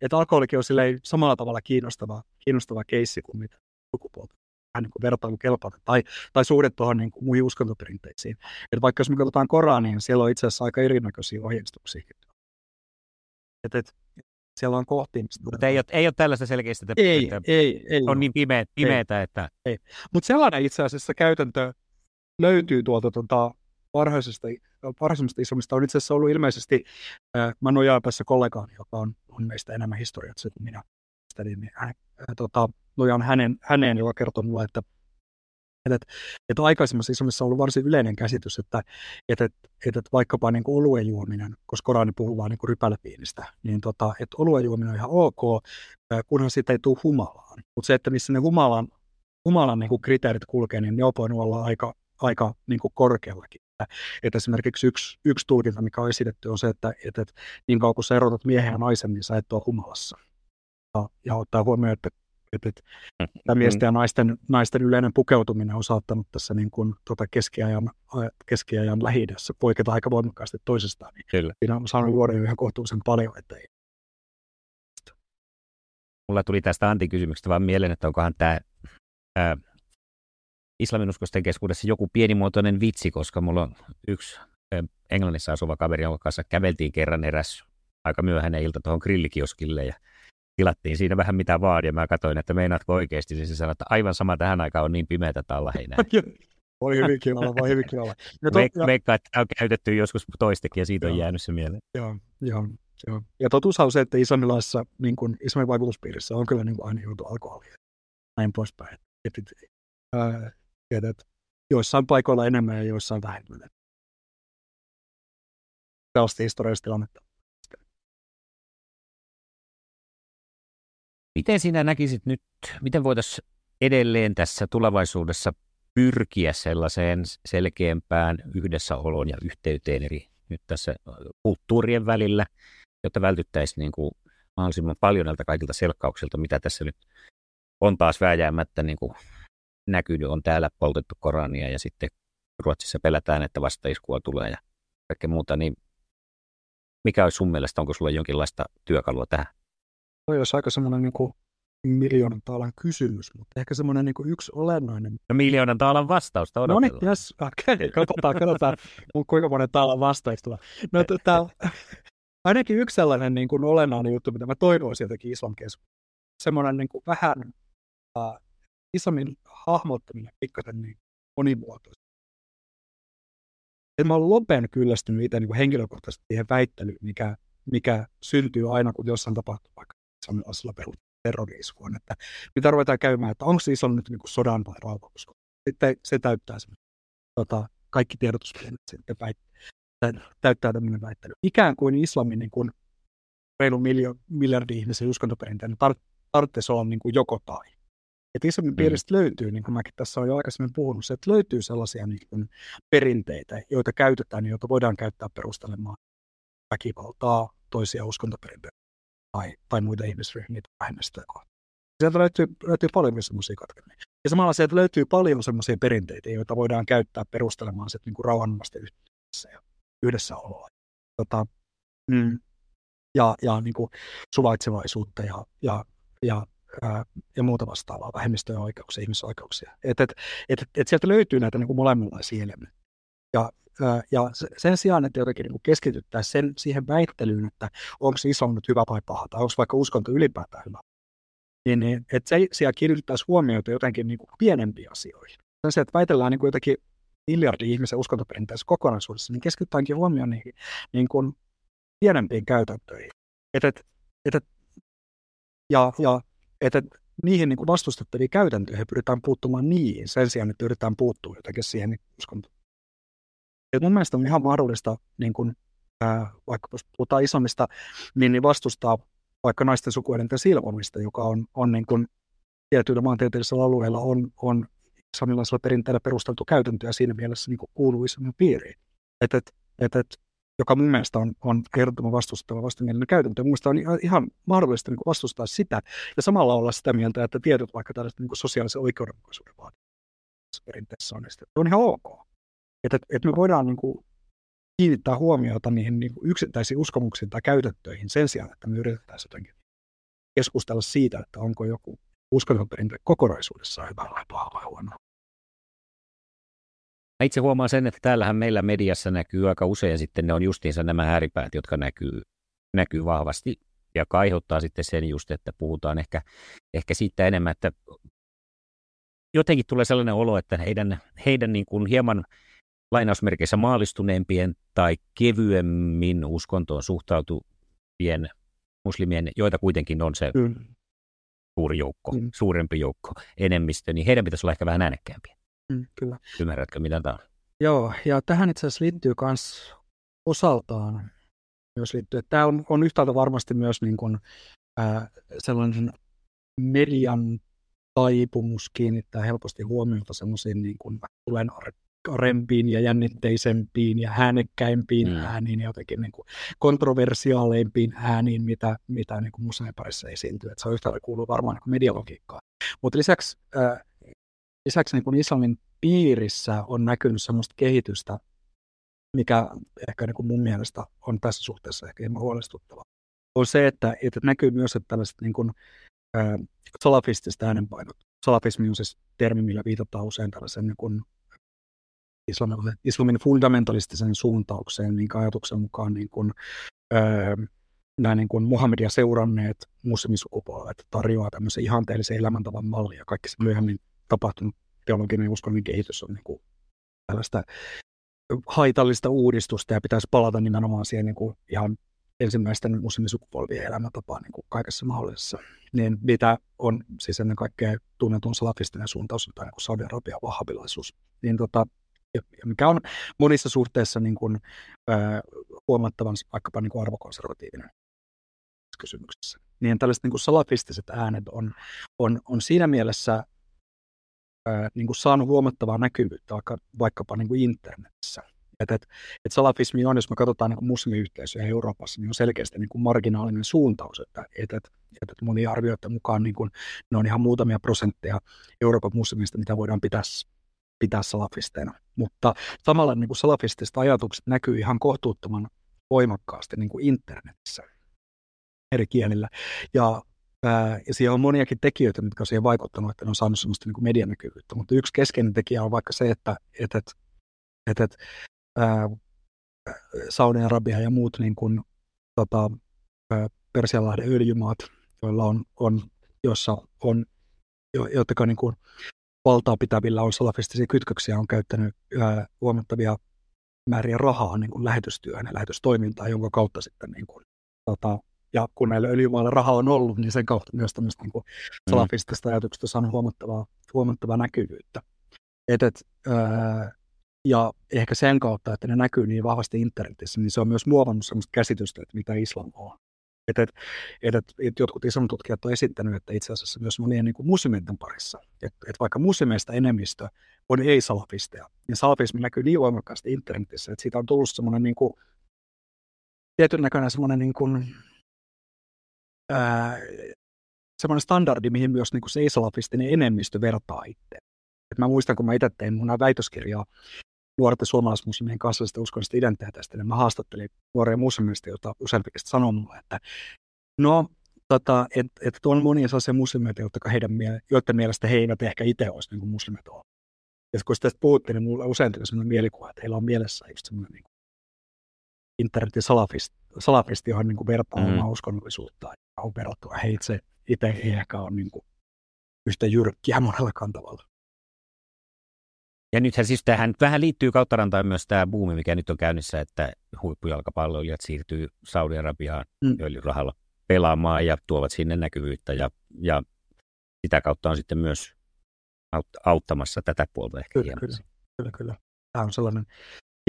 että alkoholikin on samalla tavalla kiinnostava, kiinnostava keissi kuin mitä sukupuolta vähän niin vertailukelpoinen tai, tai suhde tuohon niin kuin muihin uskontoperinteisiin. Että vaikka jos me katsotaan Koraniin, niin siellä on itse asiassa aika erinäköisiä ohjeistuksia. Et, et, siellä on kohti. Mutta ei ole, ei ole tällaista selkeistä, että, ei, että ei, ei on niin pimeä, pimeätä, ei, että... Ei. Mutta sellainen itse asiassa käytäntö löytyy tuolta tuota, varhaisesta, varhaisemmasta islamista on itse asiassa ollut ilmeisesti, äh, mä nojaan tässä kollegaani, joka on, on meistä enemmän historiat kuin minä, niin hän, äh, tota, nojaan hänen, häneen, joka kertoo mulle, että että, että aikaisemmassa islamissa on ollut varsin yleinen käsitys, että, että, että, että vaikkapa niin oluen juominen, koska Korani puhuu vain niin rypälepiinistä, niin tota, että oluen juominen on ihan ok, kunhan siitä ei tule humalaan. Mutta se, että missä ne humalan, humalan niin kuin kriteerit kulkee, niin ne on voinut olla aika, aika niin kuin korkeallakin. Että esimerkiksi yksi, yksi tulkinta, mikä on esitetty, on se, että, että, että niin kauan kun sä erotat miehen ja naisen, niin sä et ole humalassa. Ja, ja ottaa huomioon, että, että, että *laughs* mm. miesten ja naisten, naisten yleinen pukeutuminen on saattanut tässä niin kuin, tuota keskiajan, keskiajan lähi poiketa aika voimakkaasti toisestaan. Niin Kyllä. Siinä on saanut luoda jo ihan kohtuullisen paljon, että ei, mulla tuli tästä antikysymyksestä vaan mieleen, että onkohan tämä ää, islaminuskosten keskuudessa joku pienimuotoinen vitsi, koska mulla on yksi ää, Englannissa asuva kaveri, jonka kanssa käveltiin kerran eräs aika myöhäinen ilta tuohon grillikioskille ja tilattiin siinä vähän mitä vaan ja mä katsoin, että meinaatko oikeasti, niin se sanoi, että aivan sama tähän aikaan on niin pimeätä talla heinää. *laughs* Voi hyvinkin olla, voi hyvinkin olla. *laughs* No, to, ja... Veikkaa, että on käytetty joskus toistekin ja siitä on jäänyt se mieleen. Joo, joo. Joo. Ja totuus on se, että islamilaisessa, niin kuin islamin vaikutuspiirissä on kyllä niin kuin aina joutu alkoholia. Näin poispäin. Et, et, ää, et, joissain paikoilla enemmän ja joissain vähemmän. Tällaista historiallista tilannetta. Miten sinä näkisit nyt, miten voitaisiin edelleen tässä tulevaisuudessa pyrkiä sellaiseen selkeämpään yhdessäoloon ja yhteyteen eri nyt tässä kulttuurien välillä jotta vältyttäisiin niin kuin mahdollisimman paljon näiltä kaikilta selkkauksilta, mitä tässä nyt on taas vääjäämättä niin kuin näkynyt, on täällä poltettu Korania ja sitten Ruotsissa pelätään, että vastaiskua tulee ja kaikkea muuta, niin mikä olisi sun mielestä, onko sulla jonkinlaista työkalua tähän? Toi olisi aika semmoinen niin kuin miljoonan taalan kysymys, mutta ehkä semmoinen niin kuin yksi olennainen. No miljoonan taalan vastausta odotellaan. No niin, yes. okay. katsotaan, katsotaan kuinka monen taalan vastaus tulee. No, tää, *laughs* ainakin yksi sellainen niin kuin olennainen juttu, mitä mä toivoisin jotenkin islam semmoinen niin kuin vähän uh, islamin hahmottaminen pikkasen niin monimuotoista. Et mä olen lopen kyllästynyt itse niin henkilökohtaisesti siihen väittelyyn, mikä, mikä syntyy aina, kun jossain tapahtuu vaikka islamilaisella terroriskuun, että mitä ruvetaan käymään, että onko se islam nyt niin kuin sodan vai rauhanusko. Sitten se täyttää sen, tota, kaikki tiedotusvälineet sitten täyttää tämmöinen väittely. Ikään kuin islamin niin kuin reilu miljo, miljardi ihmisen uskontoperinteinen tar- tarvitsisi olla niin kuin joko tai. Että islamin mm. piiristä löytyy, niin kuin mäkin tässä olen jo aikaisemmin puhunut, se, että löytyy sellaisia niin kuin perinteitä, joita käytetään, joita voidaan käyttää perustelemaan väkivaltaa, toisia uskontoperinteitä tai, tai muita ihmisryhmiä tai vähemmistöjä Sieltä löytyy, löytyy paljon myös sellaisia katkelmia. Ja samalla sieltä löytyy paljon sellaisia perinteitä, joita voidaan käyttää perustelemaan sitten niin rauhanomaisten yhteydessä ja yhdessäoloa. Tota, mm, ja ja niin kuin suvaitsevaisuutta ja, ja, ja, ää, ja muuta vastaavaa, vähemmistöjen oikeuksia, ihmisoikeuksia. Et, et, et, et sieltä löytyy näitä niin kuin molemminlaisia elementtejä. Ja, ja sen sijaan, että jotenkin niin keskityttäisiin sen, siihen väittelyyn, että onko islam nyt hyvä vai paha, tai onko vaikka uskonto ylipäätään hyvä, niin, että se siellä kiinnittäisi huomiota jotenkin niin kuin pienempiin asioihin. Sen sijaan, että väitellään niin kuin jotenkin miljardi ihmisen uskontoperinteessä kokonaisuudessa, niin keskitytäänkin huomioon niihin niin kuin pienempiin käytäntöihin. Et, et, et, ja, ja et, et, niihin niin kuin vastustettaviin käytäntöihin pyritään puuttumaan niihin sen sijaan, että yritetään puuttua jotenkin siihen niin uskontoon. Ja mun mielestä on ihan mahdollista, niin kuin, ää, vaikka jos puhutaan isommista, niin, niin vastustaa vaikka naisten sukuelinten silpomista, joka on, on niin kuin, tietyillä maantieteellisillä alueilla on, on islamilaisella perinteellä perusteltu käytäntö ja siinä mielessä niin kuuluu islamin piiriin. Et, et, et, et, joka mun mielestä on, on ehdottoman vastustava vastamielinen käytäntö. Mun on ihan mahdollista niin vastustaa sitä ja samalla olla sitä mieltä, että tietyt vaikka tällaiset niin sosiaalisen oikeudenmukaisuuden vaatimukset perinteessä on. On ihan ok. Että et, et me voidaan niin kuin, kiinnittää huomiota niihin niin kuin yksittäisiin uskomuksiin tai käytäntöihin sen sijaan, että me yritetään jotenkin keskustella siitä, että onko joku uskonnonperintö kokonaisuudessaan hyvä vai paha vai huono. Mä itse huomaan sen, että täällähän meillä mediassa näkyy aika usein sitten ne on justiinsa nämä ääripäät, jotka näkyy, näkyy vahvasti ja aiheuttaa sitten sen just, että puhutaan ehkä, ehkä siitä enemmän, että jotenkin tulee sellainen olo, että heidän, heidän niin kuin hieman lainausmerkeissä maalistuneempien tai kevyemmin uskontoon suhtautuvien muslimien, joita kuitenkin on se mm suuri joukko, mm. suurempi joukko, enemmistö, niin heidän pitäisi olla ehkä vähän äänekkäämpiä. Mm, kyllä. Ymmärrätkö, mitä tämä on? Joo, ja tähän itse asiassa liittyy myös osaltaan myös liittyy. Tämä on, on yhtäältä varmasti myös niin kuin, äh, sellainen median taipumus kiinnittää helposti huomiota semmoisiin niin kuin rempiin ja jännitteisempiin ja äänekkäimpiin mm. ääniin ja jotenkin niin kuin kontroversiaaleimpiin ääniin, mitä, mitä niin kuin museen parissa esiintyy. Että se on yhtä kuuluu varmaan niin medialogiikkaan. Mutta lisäksi, äh, lisäksi niin kuin islamin piirissä on näkynyt sellaista kehitystä, mikä ehkä niin kuin mun mielestä on tässä suhteessa ehkä hieman huolestuttava, on se, että, että näkyy myös, että tällaiset niin kuin, äh, salafistiset äänenpainot. Salafismi on siis termi, millä viitataan usein tällaisen niin kuin islamin, islamin fundamentalistisen suuntaukseen, minkä ajatuksen mukaan niin kuin, öö, nämä niin kuin Muhammedia seuranneet muslimisukupolvet tarjoaa tämmöisen ihanteellisen elämäntavan mallia. Kaikki se myöhemmin tapahtunut teologinen ja uskonnollinen kehitys on niin kuin tällaista haitallista uudistusta ja pitäisi palata nimenomaan siihen niin kuin ihan ensimmäisten muslimisukupolvien elämäntapaan niin kuin kaikessa mahdollisessa. Niin mitä on siis ennen kaikkea tunnetun salafistinen suuntaus, tai niin Saudi-Arabian vahabilaisuus. Niin tota, mikä on monissa suhteissa niin kuin, äh, huomattavan vaikkapa niin kuin arvokonservatiivinen kysymyksessä. Niin tällaiset niin kuin salafistiset äänet on, on, on siinä mielessä äh, niin kuin saanut huomattavaa näkyvyyttä vaikka, vaikkapa niin kuin internetissä. Että et, et salafismi on, jos me katsotaan niin muslimiyhteisöjä Euroopassa, niin on selkeästi niin kuin marginaalinen suuntaus. Että et, et, et, et moni arvioiden mukaan niin kuin, ne on ihan muutamia prosentteja Euroopan muslimista, mitä voidaan pitää pitää salafisteina. Mutta samalla niin kuin salafistiset ajatukset näkyy ihan kohtuuttoman voimakkaasti niin kuin internetissä eri kielillä. Ja, ää, ja siellä on moniakin tekijöitä, mitkä on siihen vaikuttanut, että ne on saanut sellaista niin kuin medianäkyvyyttä. Mutta yksi keskeinen tekijä on vaikka se, että et, et, et, et, Saudi-Arabia ja muut niin kuin, tota, Persianlahden öljymaat, joilla on, on jossa on, jo, jotka niin kuin, valtaa pitävillä on salafistisia kytköksiä, on käyttänyt yhä huomattavia määriä rahaa niin kuin lähetystyöhön ja lähetystoimintaan, jonka kautta sitten niin kuin, tota, ja kun näillä öljymailla rahaa on ollut, niin sen kautta myös tämmöistä niin kuin mm. salafistista ajatuksesta on saanut huomattavaa, huomattavaa näkyvyyttä. Et, et, ää, ja ehkä sen kautta, että ne näkyy niin vahvasti internetissä, niin se on myös muovannut sellaista käsitystä, että mitä islam on. Et, et, et, et, et jotkut tutkijat on esittänyt, että itse asiassa myös monien niin muslimien parissa, että et vaikka muslimeista enemmistö on ei-salafisteja, niin salafismi näkyy niin voimakkaasti internetissä, että siitä on tullut semmoinen niin kuin, tietyn näköinen semmoinen niin kuin, ää, semmoinen standardi, mihin myös niin kuin se ei-salafistinen enemmistö vertaa itse. Et mä muistan, kun mä itse tein mun väitöskirjaa nuorten suomalaismuslimien kansallisesta uskonnollisesta identiteetistä, niin mä haastattelin nuoria muslimista, joita useampi sanoi mulle, että no, tota, että et on monia sellaisia muslimeita, jotka heidän, joiden mielestä he eivät ehkä itse olisi niin kuin muslimit ole. Ja kun tästä puhuttiin, niin mulla usein tuli sellainen mielikuva, että heillä on mielessä just semmoinen niin internetin salafisti, salafisti johon niin vertaa mm. omaa uskonnollisuutta ja on verrattu, he itse, itse ei ehkä ole niin kuin yhtä jyrkkiä monellakaan tavalla. Ja nythän siis tähän vähän liittyy kauttarantaan myös tämä buumi, mikä nyt on käynnissä, että huippujalkapalloilijat siirtyy Saudi-Arabiaan mm. öljyrahalla pelaamaan ja tuovat sinne näkyvyyttä ja, ja sitä kautta on sitten myös auttamassa tätä puolta ehkä kyllä, kyllä, kyllä, kyllä. Tämä on sellainen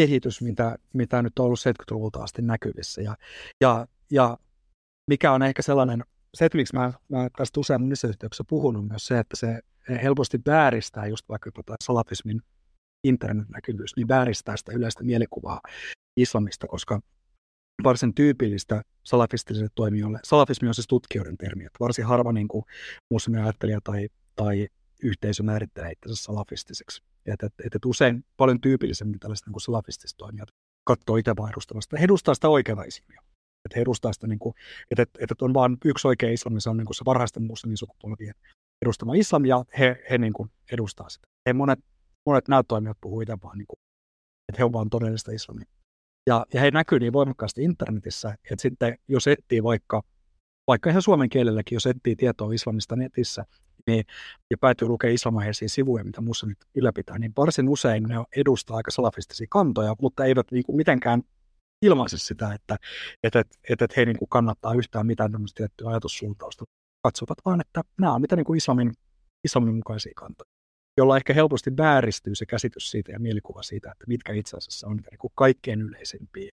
kehitys, mitä, mitä nyt on ollut 70-luvulta asti näkyvissä. Ja, ja, ja mikä on ehkä sellainen, se, että miksi mä, mä tästä usein monissa yhteyksissä puhunut myös se, että se helposti vääristää just vaikka tota salafismin internetnäkyvyys, niin vääristää sitä yleistä mielikuvaa islamista, koska varsin tyypillistä salafistisille toimijoille, salafismi on siis tutkijoiden termi, että varsin harva niin kuin muslimiajattelija tai, tai yhteisö määrittelee itsensä salafistiseksi. Että et, et, et usein paljon tyypillisemmin tällaiset niin salafistiset toimijat katsoo itse vaan edustavasta. He edustaa sitä oikeaa islamia. Että he edustaa sitä, niin kuin, että, että, että on vain yksi oikea islami, se on niin kuin se varhaisten muslimin sukupolvien edustama islam ja he, he niin kuin edustaa sitä. He monet, monet näyttoimijat puhuu itse vaan, niin kuin, että he on vaan todellista islamia. Ja, ja he näkyy niin voimakkaasti internetissä, että sitten jos etsii vaikka, vaikka ihan suomen kielelläkin, jos etsii tietoa islamista netissä, niin, ja päätyy lukemaan islamaheisiä sivuja, mitä muslimit ylläpitää, niin varsin usein ne edustaa aika salafistisia kantoja, mutta eivät niin kuin mitenkään ilmaise sitä, että, että, että, että he niin kuin kannattaa yhtään mitään tämmöistä tiettyä ajatussuuntausta katsovat vaan, että nämä on mitä niin kuin islamin, islamin mukaisia kantoja, jolla ehkä helposti vääristyy se käsitys siitä ja mielikuva siitä, että mitkä itse asiassa on niin kuin kaikkein yleisimpiä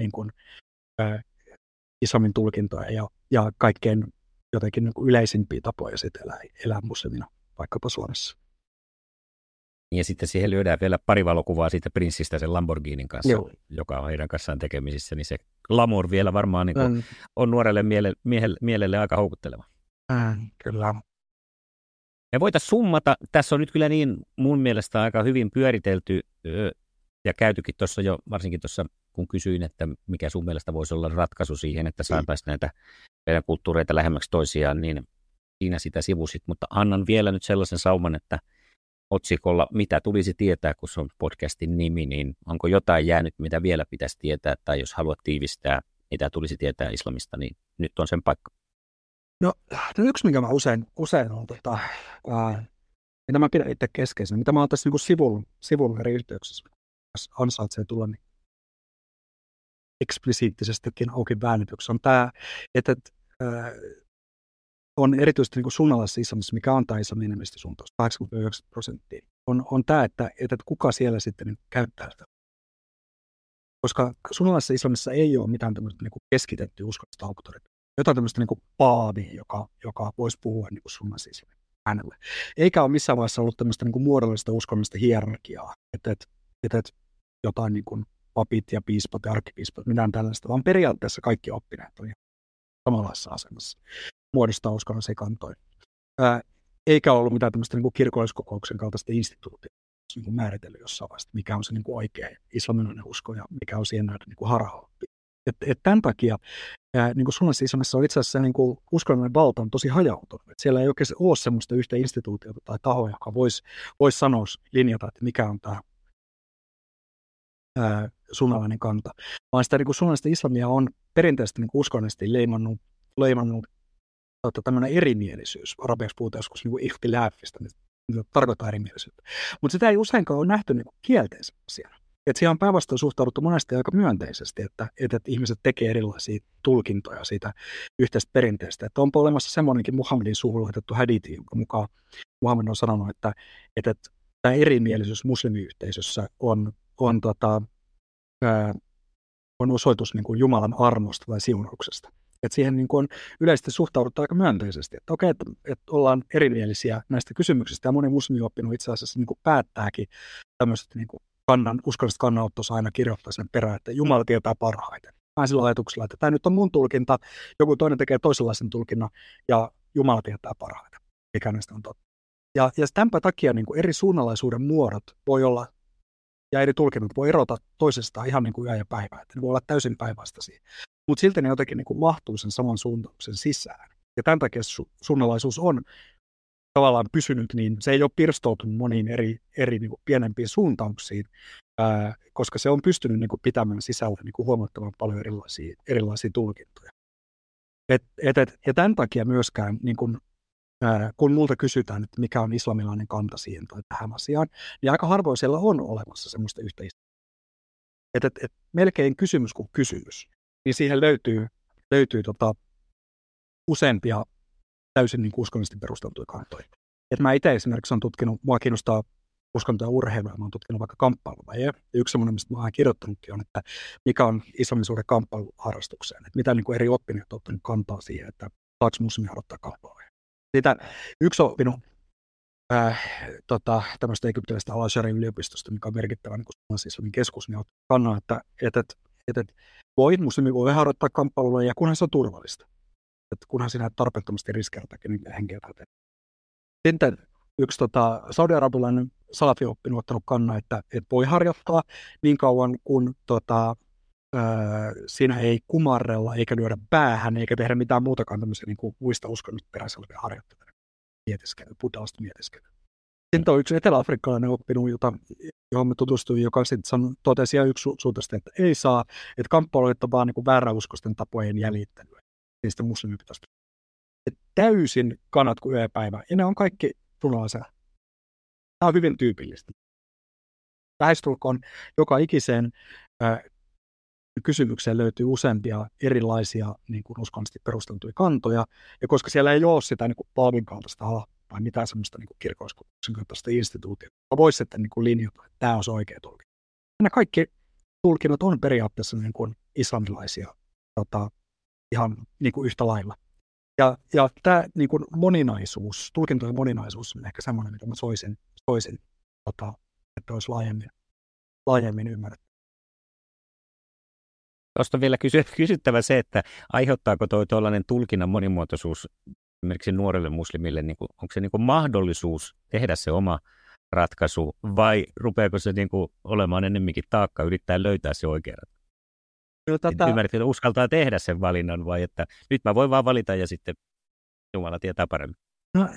niin kuin, äh, islamin tulkintoja ja, ja kaikkein jotenkin niin kuin yleisimpiä tapoja sitten elää, elää muslimina vaikkapa Suomessa. Ja sitten siihen lyödään vielä pari valokuvaa siitä prinssistä sen Lamborghinin kanssa, Joo. joka on heidän kanssaan tekemisissä, niin se glamour vielä varmaan niin kuin on nuorelle miele, miehelle, mielelle aika houkutteleva. Mm, kyllä. Me voitaisiin summata, tässä on nyt kyllä niin mun mielestä aika hyvin pyöritelty ja käytykin tuossa jo, varsinkin tuossa kun kysyin, että mikä sun mielestä voisi olla ratkaisu siihen, että saataisiin näitä meidän kulttuureita lähemmäksi toisiaan, niin siinä sitä sivusit, mutta annan vielä nyt sellaisen sauman, että otsikolla Mitä tulisi tietää, kun se on podcastin nimi, niin onko jotain jäänyt, mitä vielä pitäisi tietää, tai jos haluat tiivistää, mitä tulisi tietää islamista, niin nyt on sen paikka. No, no yksi, mikä mä usein, usein on, tota, ää, mitä mä pidän itse keskeisenä, mitä mä oon tässä niin sivulla, sivulla eri yhteyksissä, jos ansaitsee tulla niin eksplisiittisestikin auki väännetyksi, on tämä, että ää, on erityisesti niin sunnalaisessa islamissa, mikä tämä islamin enemmistösuuntaus, 89 prosenttia, on, on tämä, että, että kuka siellä sitten niin käyttää sitä. Koska sunnalaisessa islamissa ei ole mitään tämmöistä niin keskitettyä uskonnollista auktoriteettia. Jotain tämmöistä niin paavia, joka, joka voisi puhua niin sunnalaisessa islamissa hänelle. Eikä ole missään vaiheessa ollut tämmöistä niin muodollista uskonnollista hierarkiaa, että, että, että, jotain niin kuin papit ja piispat ja arkkipiispat, mitään tällaista, vaan periaatteessa kaikki oppineet ihan samanlaisessa asemassa muodostaa uskonnollisia kantoja. Ää, eikä ollut mitään tämmöistä niin kirkolliskokouksen kaltaista instituutia niin kuin määritellyt jossain vaiheessa, mikä on se niin kuin oikea islamilainen usko ja mikä on siihen nähdä niin kuin harhaoppi. Et, et tämän takia ää, niin kuin sunnallisessa islamissa on itse asiassa niin kuin uskonnollinen valta on tosi hajautunut. Et siellä ei oikein ole semmoista yhtä instituutiota tai tahoa, joka voisi vois sanoa, linjata, että mikä on tämä ää, sunnalainen kanta. Vaan sitä niin kuin sunnallista islamia on perinteisesti niin uskonnollisesti leimannut, leimannut tota, tämmöinen erimielisyys. Arabiaksi puhutaan joskus niin ihtilääfistä, niin tarkoittaa erimielisyyttä. Mutta sitä ei useinkaan ole nähty niin kielteisen asiana. Että siihen on päinvastoin suhtauduttu monesti aika myönteisesti, että, että, että ihmiset tekee erilaisia tulkintoja siitä yhteistä perinteestä. Että onpa olemassa semmoinenkin Muhammedin suuhun laitettu hadithi, jonka mukaan Muhammed on sanonut, että, että, että tämä erimielisyys muslimiyhteisössä on, on, tota, ää, on osoitus niin kuin Jumalan armosta tai siunauksesta. Että siihen niin kuin on yleisesti suhtauduttu aika myönteisesti, että okei, että, että ollaan erimielisiä näistä kysymyksistä, ja moni muslimi itse asiassa niin kuin päättääkin tämmöiset niin kuin kannan, uskonnolliset kannanottossa aina kirjoittaa sen perään, että Jumala tietää parhaiten. Mä sillä ajatuksella, että tämä nyt on mun tulkinta, joku toinen tekee toisenlaisen tulkinnan, ja Jumala tietää parhaiten, mikä näistä on totta. Ja, ja tämänpä takia niin kuin eri suunnalaisuuden muodot voi olla, ja eri tulkinnat voi erota toisestaan ihan niin kuin yö ja päivä, että ne voi olla täysin päinvastaisia. Mutta silti ne jotenkin niin kuin mahtuu sen saman suuntauksen sisään. Ja tämän takia su- suunnalaisuus on tavallaan pysynyt, niin se ei ole pirstoutunut moniin eri, eri niin kuin pienempiin suuntauksiin, ää, koska se on pystynyt niin kuin pitämään sisällä niin kuin huomattavan paljon erilaisia, erilaisia tulkintoja. Et, et, et, ja tämän takia myöskään, niin kuin, ää, kun multa kysytään, että mikä on islamilainen kanta siihen tai tähän asiaan, niin aika harvoin siellä on olemassa semmoista yhteistä. Et, et, et, melkein kysymys kuin kysymys, niin siihen löytyy, löytyy tota, useampia täysin niin uskonnollisesti perusteltuja kantoja. Et mä itse esimerkiksi olen tutkinut, mua kiinnostaa uskonto ja urheilu, mä oon tutkinut vaikka kamppailuja. Ja yksi semmoinen, mistä mä oon kirjoittanutkin, on, että mikä on islamin suhde kamppailuharrastukseen. Että mitä niin kuin eri oppineet on ottanut kantaa siihen, että saako muslimi harjoittaa kamppailuja. Sitä yksi on oppinut äh, tota, tämmöistä egyptiläistä al yliopistosta, mikä on merkittävä niin islamin keskus, niin ottaa kannan, että, että, että, että, voi, muslimi voi harjoittaa kamppailuja, kunhan se on turvallista että kunhan sinä tarpeettomasti riskeeratakin niin henkeä Sitten yksi tota, saudi-arabilainen salafi-oppinu ottanut kannan, että, että voi harjoittaa niin kauan, kun tota, öö, siinä ei kumarrella eikä lyödä päähän eikä tehdä mitään muutakaan tämmöisiä niin kuin muista uskonnosta peräisin olevia harjoitteluja. Mietiskely, buddhalaista mietiskelyä. Sitten on yksi etelä-afrikkalainen oppinut, jota, johon me tutustuin, joka sitten totesi ihan yksi suuntaisesti, että ei saa, että kamppailuita on vaan niin vääräuskosten tapojen jäljittelyä niistä muslimi pitäisi täysin kanat kuin yöpäivä. Ja ne on kaikki punaisia. Tämä on hyvin tyypillistä. Lähestulkoon joka ikiseen ää, kysymykseen löytyy useampia erilaisia niin kuin uskonnollisesti perusteltuja kantoja. Ja koska siellä ei ole sitä niin kuin kaltaista tai mitään semmoista niin kirkolliskokouksen kaltaista instituutiota, joka voisi sitten niin kuin linjata, että tämä on se oikea tulkinta. Nämä kaikki tulkinnat on periaatteessa niin kuin islamilaisia tota, ihan niin kuin yhtä lailla. Ja, ja tämä niin kuin moninaisuus, tulkintojen moninaisuus on ehkä semmoinen, mitä mä soisin, soisin tota, että olisi laajemmin, laajemmin ymmärretty. Tuosta vielä kysy- kysyttävä se, että aiheuttaako tuo tuollainen tulkinnan monimuotoisuus esimerkiksi nuorelle muslimille, niin kuin, onko se niin kuin mahdollisuus tehdä se oma ratkaisu vai rupeako se niin kuin olemaan ennemminkin taakka yrittää löytää se oikea ratkaisu? No, tätä... Ymmärrätkö, että uskaltaa tehdä sen valinnan vai että nyt mä voin vaan valita ja sitten Jumala tietää paremmin? No,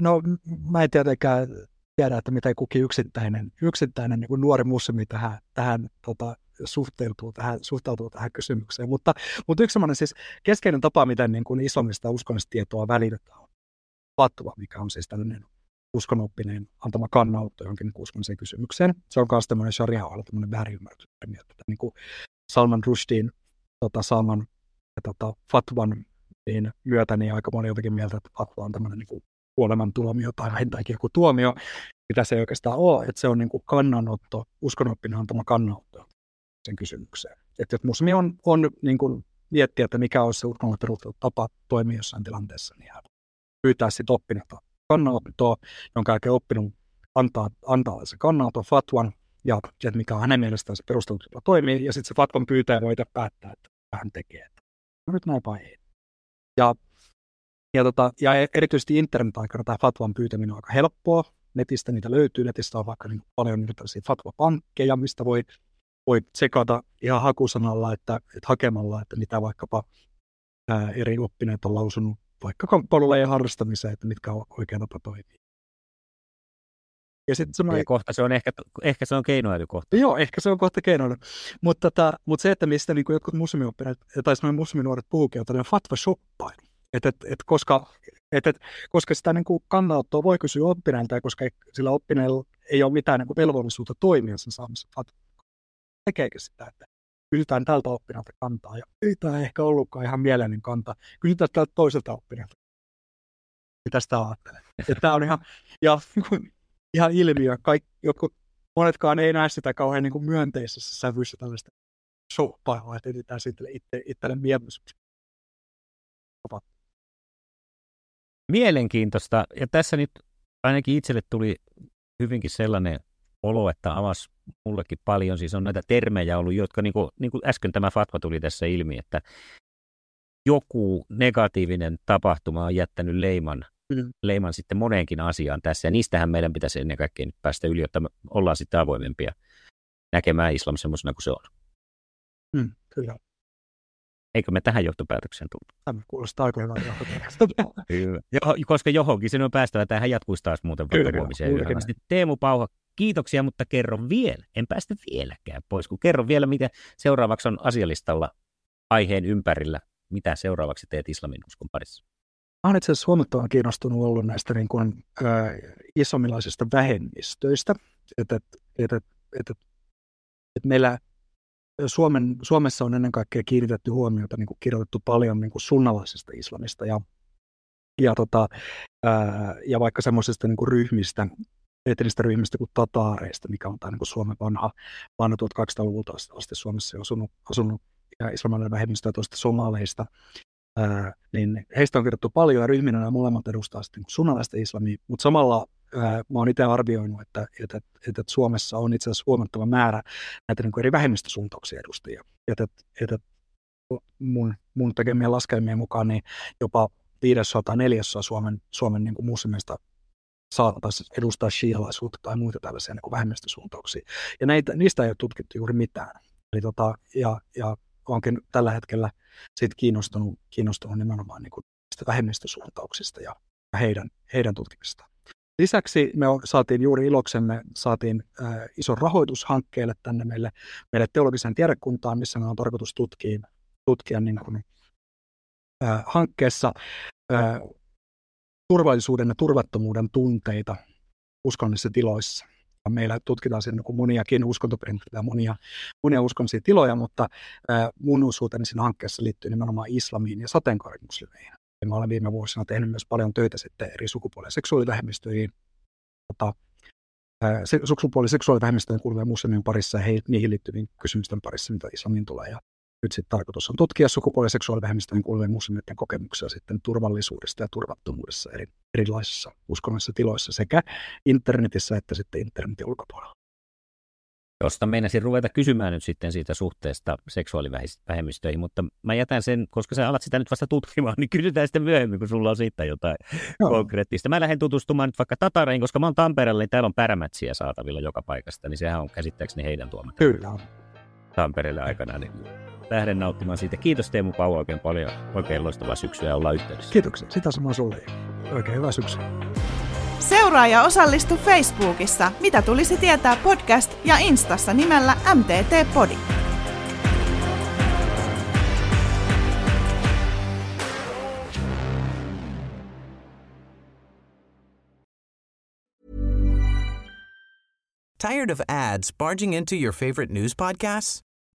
no mä en tietenkään tiedä, että mitä kukin yksittäinen, yksittäinen niin kuin nuori muslimi tähän, tähän tota, suhteutuu, tähän, suhtautuu tähän kysymykseen. Mutta, mutta yksi sellainen siis keskeinen tapa, miten niin kuin islamista uskonnollista tietoa välitetään, on fatwa, mikä on siis tällainen uskonoppineen antama kannanotto jonkin niin uskonnolliseen kysymykseen. Se on myös tämmöinen sharia tämmöinen väärinymmärrys. Niin kuin Salman Rushdin tota, Salman tota, fatwan niin myötä, niin aika moni jotenkin mieltä, että fatwa on tämmöinen niin kuolemantuomio tai vähintäänkin joku tuomio, mitä se ei oikeastaan ole, että se on niin kuin kannanotto, uskonoppinen antama kannanotto sen kysymykseen. Että jos muslimi on, on niin kuin miettiä, että mikä olisi se uskonnolle perusteltu tapa toimia jossain tilanteessa, niin hän pyytää sitten oppinutta kannanottoa, jonka jälkeen oppinut antaa, antaa se kannanoton fatwan, ja että mikä on hänen mielestään se perusteltu tapa toimii, ja sitten se fatwan pyytää voi päättää, että hän tekee. Että no nyt näin vai ei. Ja, ja, tota, ja erityisesti internet-aikana tämä fatwan pyytäminen on aika helppoa. Netistä niitä löytyy. Netistä on vaikka niin paljon tällaisia fatwa-pankkeja, mistä voi, voi tsekata ihan hakusanalla, että, että hakemalla, että mitä vaikkapa ää, eri oppineet on lausunut vaikka kamppailulajien harrastamiseen, että mitkä on oikea tapa toimia. Ja, sit semmoinen... ja kohta se on ehkä, ehkä se on keinoäly kohta. Joo, ehkä se on kohta keinoäly. Mutta, tota, mutta se, että mistä niin jotkut muslimioppineet, tai musliminuoret puhukin, on tällainen fatva-shoppailu. Et, et, et koska, et, et, koska sitä niin kuin kannanottoa voi kysyä oppineelta, koska ei, sillä oppineella ei ole mitään niin kuin velvollisuutta toimia sen saamassa fatva. Tekeekö sitä, että kysytään tältä oppineelta kantaa, ja ei tämä ehkä ollutkaan ihan mieleinen kanta. Kysytään tältä toiselta oppineelta. Mitä sitä ajattelee? Tämä on ihan, ja *laughs* ihan ilmiö. Kaik, jotkut, monetkaan ei näe sitä kauhean niin kuin myönteisessä sävyssä tällaista shoppailua, että etsitään sitten itse, itselle mieluisuus. Mielenkiintoista. Ja tässä nyt ainakin itselle tuli hyvinkin sellainen olo, että avasi mullekin paljon. Siis on näitä termejä ollut, jotka niin kuin, niin kuin äsken tämä fatwa tuli tässä ilmi, että joku negatiivinen tapahtuma on jättänyt leiman mm. leiman sitten moneenkin asiaan tässä, ja niistähän meidän pitäisi ennen kaikkea nyt päästä yli, jotta me ollaan sitten avoimempia näkemään islam semmoisena kuin se on. Mm, kyllä. Eikö me tähän johtopäätökseen tullut? Tämä kuulostaa aika hyvältä johtopäätökseltä. *laughs* jo, koska johonkin sen on päästävä. Tähän jatkuisi taas muuten vaikka huomiseen yöhön Teemu Pauha, kiitoksia, mutta kerro vielä. En päästä vieläkään pois, kun kerro vielä, mitä seuraavaksi on asialistalla aiheen ympärillä. Mitä seuraavaksi teet islamin uskon parissa? olen itse asiassa huomattavan kiinnostunut ollut näistä niin kuin, ä, islamilaisista vähemmistöistä. Että et, et, et, et, et meillä Suomen, Suomessa on ennen kaikkea kiinnitetty huomiota, niin kuin kirjoitettu paljon niin kuin sunnalaisesta islamista ja, ja, tota, ää, ja vaikka semmoisista niin ryhmistä, etnistä ryhmistä kuin tataareista, mikä on tämä niin kuin Suomen vanha, vanha 1200-luvulta asti Suomessa asunut, asunut ja islamilainen vähemmistö tuosta somaleista, ää, niin heistä on kirjoittu paljon ja ryhminä nämä molemmat edustaa sitten sunnalaista islamia, mutta samalla ää, mä oon itse arvioinut, että, että, että, Suomessa on itse asiassa huomattava määrä näitä niin kuin eri vähemmistösuuntauksia edustajia. Että, että mun, mun tekemien laskelmien mukaan niin jopa viidesosa tai neljäsosa Suomen, Suomen niin muslimista saattaisi edustaa shialaisuutta tai muita tällaisia niin vähemmistösuuntauksia. Ja näitä, niistä ei ole tutkittu juuri mitään. Eli tota, ja, ja onkin tällä hetkellä siitä kiinnostunut, kiinnostunut nimenomaan niin kuin vähemmistösuuntauksista ja heidän, heidän tutkimistaan. Lisäksi me saatiin juuri iloksemme saatiin äh, ison rahoitushankkeelle tänne meille, meille teologiseen tiedekuntaan, missä me on tarkoitus tutkia, tutkia niin kuin, äh, hankkeessa äh, turvallisuuden ja turvattomuuden tunteita uskonnollisissa tiloissa meillä tutkitaan siinä niin moniakin uskontoperinteitä ja monia, monia uskonnollisia tiloja, mutta ää, mun osuuteni siinä hankkeessa liittyy nimenomaan islamiin ja sateenkaarimuslimeihin. Mä olen viime vuosina tehnyt myös paljon töitä sitten eri ja seksuaalivähemmistöihin, tota, se, sukupuoli- ja seksuaalivähemmistöihin kuuluvien muslimien parissa ja he, niihin liittyviin kysymysten parissa, mitä islamiin tulee. Ja nyt sitten tarkoitus on tutkia sukupuoli- ja seksuaalivähemmistöjen kuuluvien muslimien kokemuksia sitten turvallisuudesta ja turvattomuudessa eri, erilaisissa uskonnollisissa tiloissa sekä internetissä että sitten internetin ulkopuolella josta meinasin ruveta kysymään nyt sitten siitä suhteesta seksuaalivähemmistöihin, mutta mä jätän sen, koska sä alat sitä nyt vasta tutkimaan, niin kysytään sitten myöhemmin, kun sulla on siitä jotain Joo. konkreettista. Mä lähden tutustumaan nyt vaikka Tatareihin, koska mä oon Tampereella, niin täällä on pärämätsiä saatavilla joka paikasta, niin sehän on käsittääkseni heidän tuomat. Kyllä on. Tampereelle aikana, niin lähden nauttimaan siitä. Kiitos Teemu Pau oikein paljon, oikein loistavaa syksyä ja ollaan yhteydessä. Kiitoksia, sitä samaa sulle. Oikein hyvää syksyä. Seuraa ja osallistu Facebookissa, mitä tulisi tietää podcast ja Instassa nimellä MTT Podi. Tired of ads barging into your favorite news podcasts?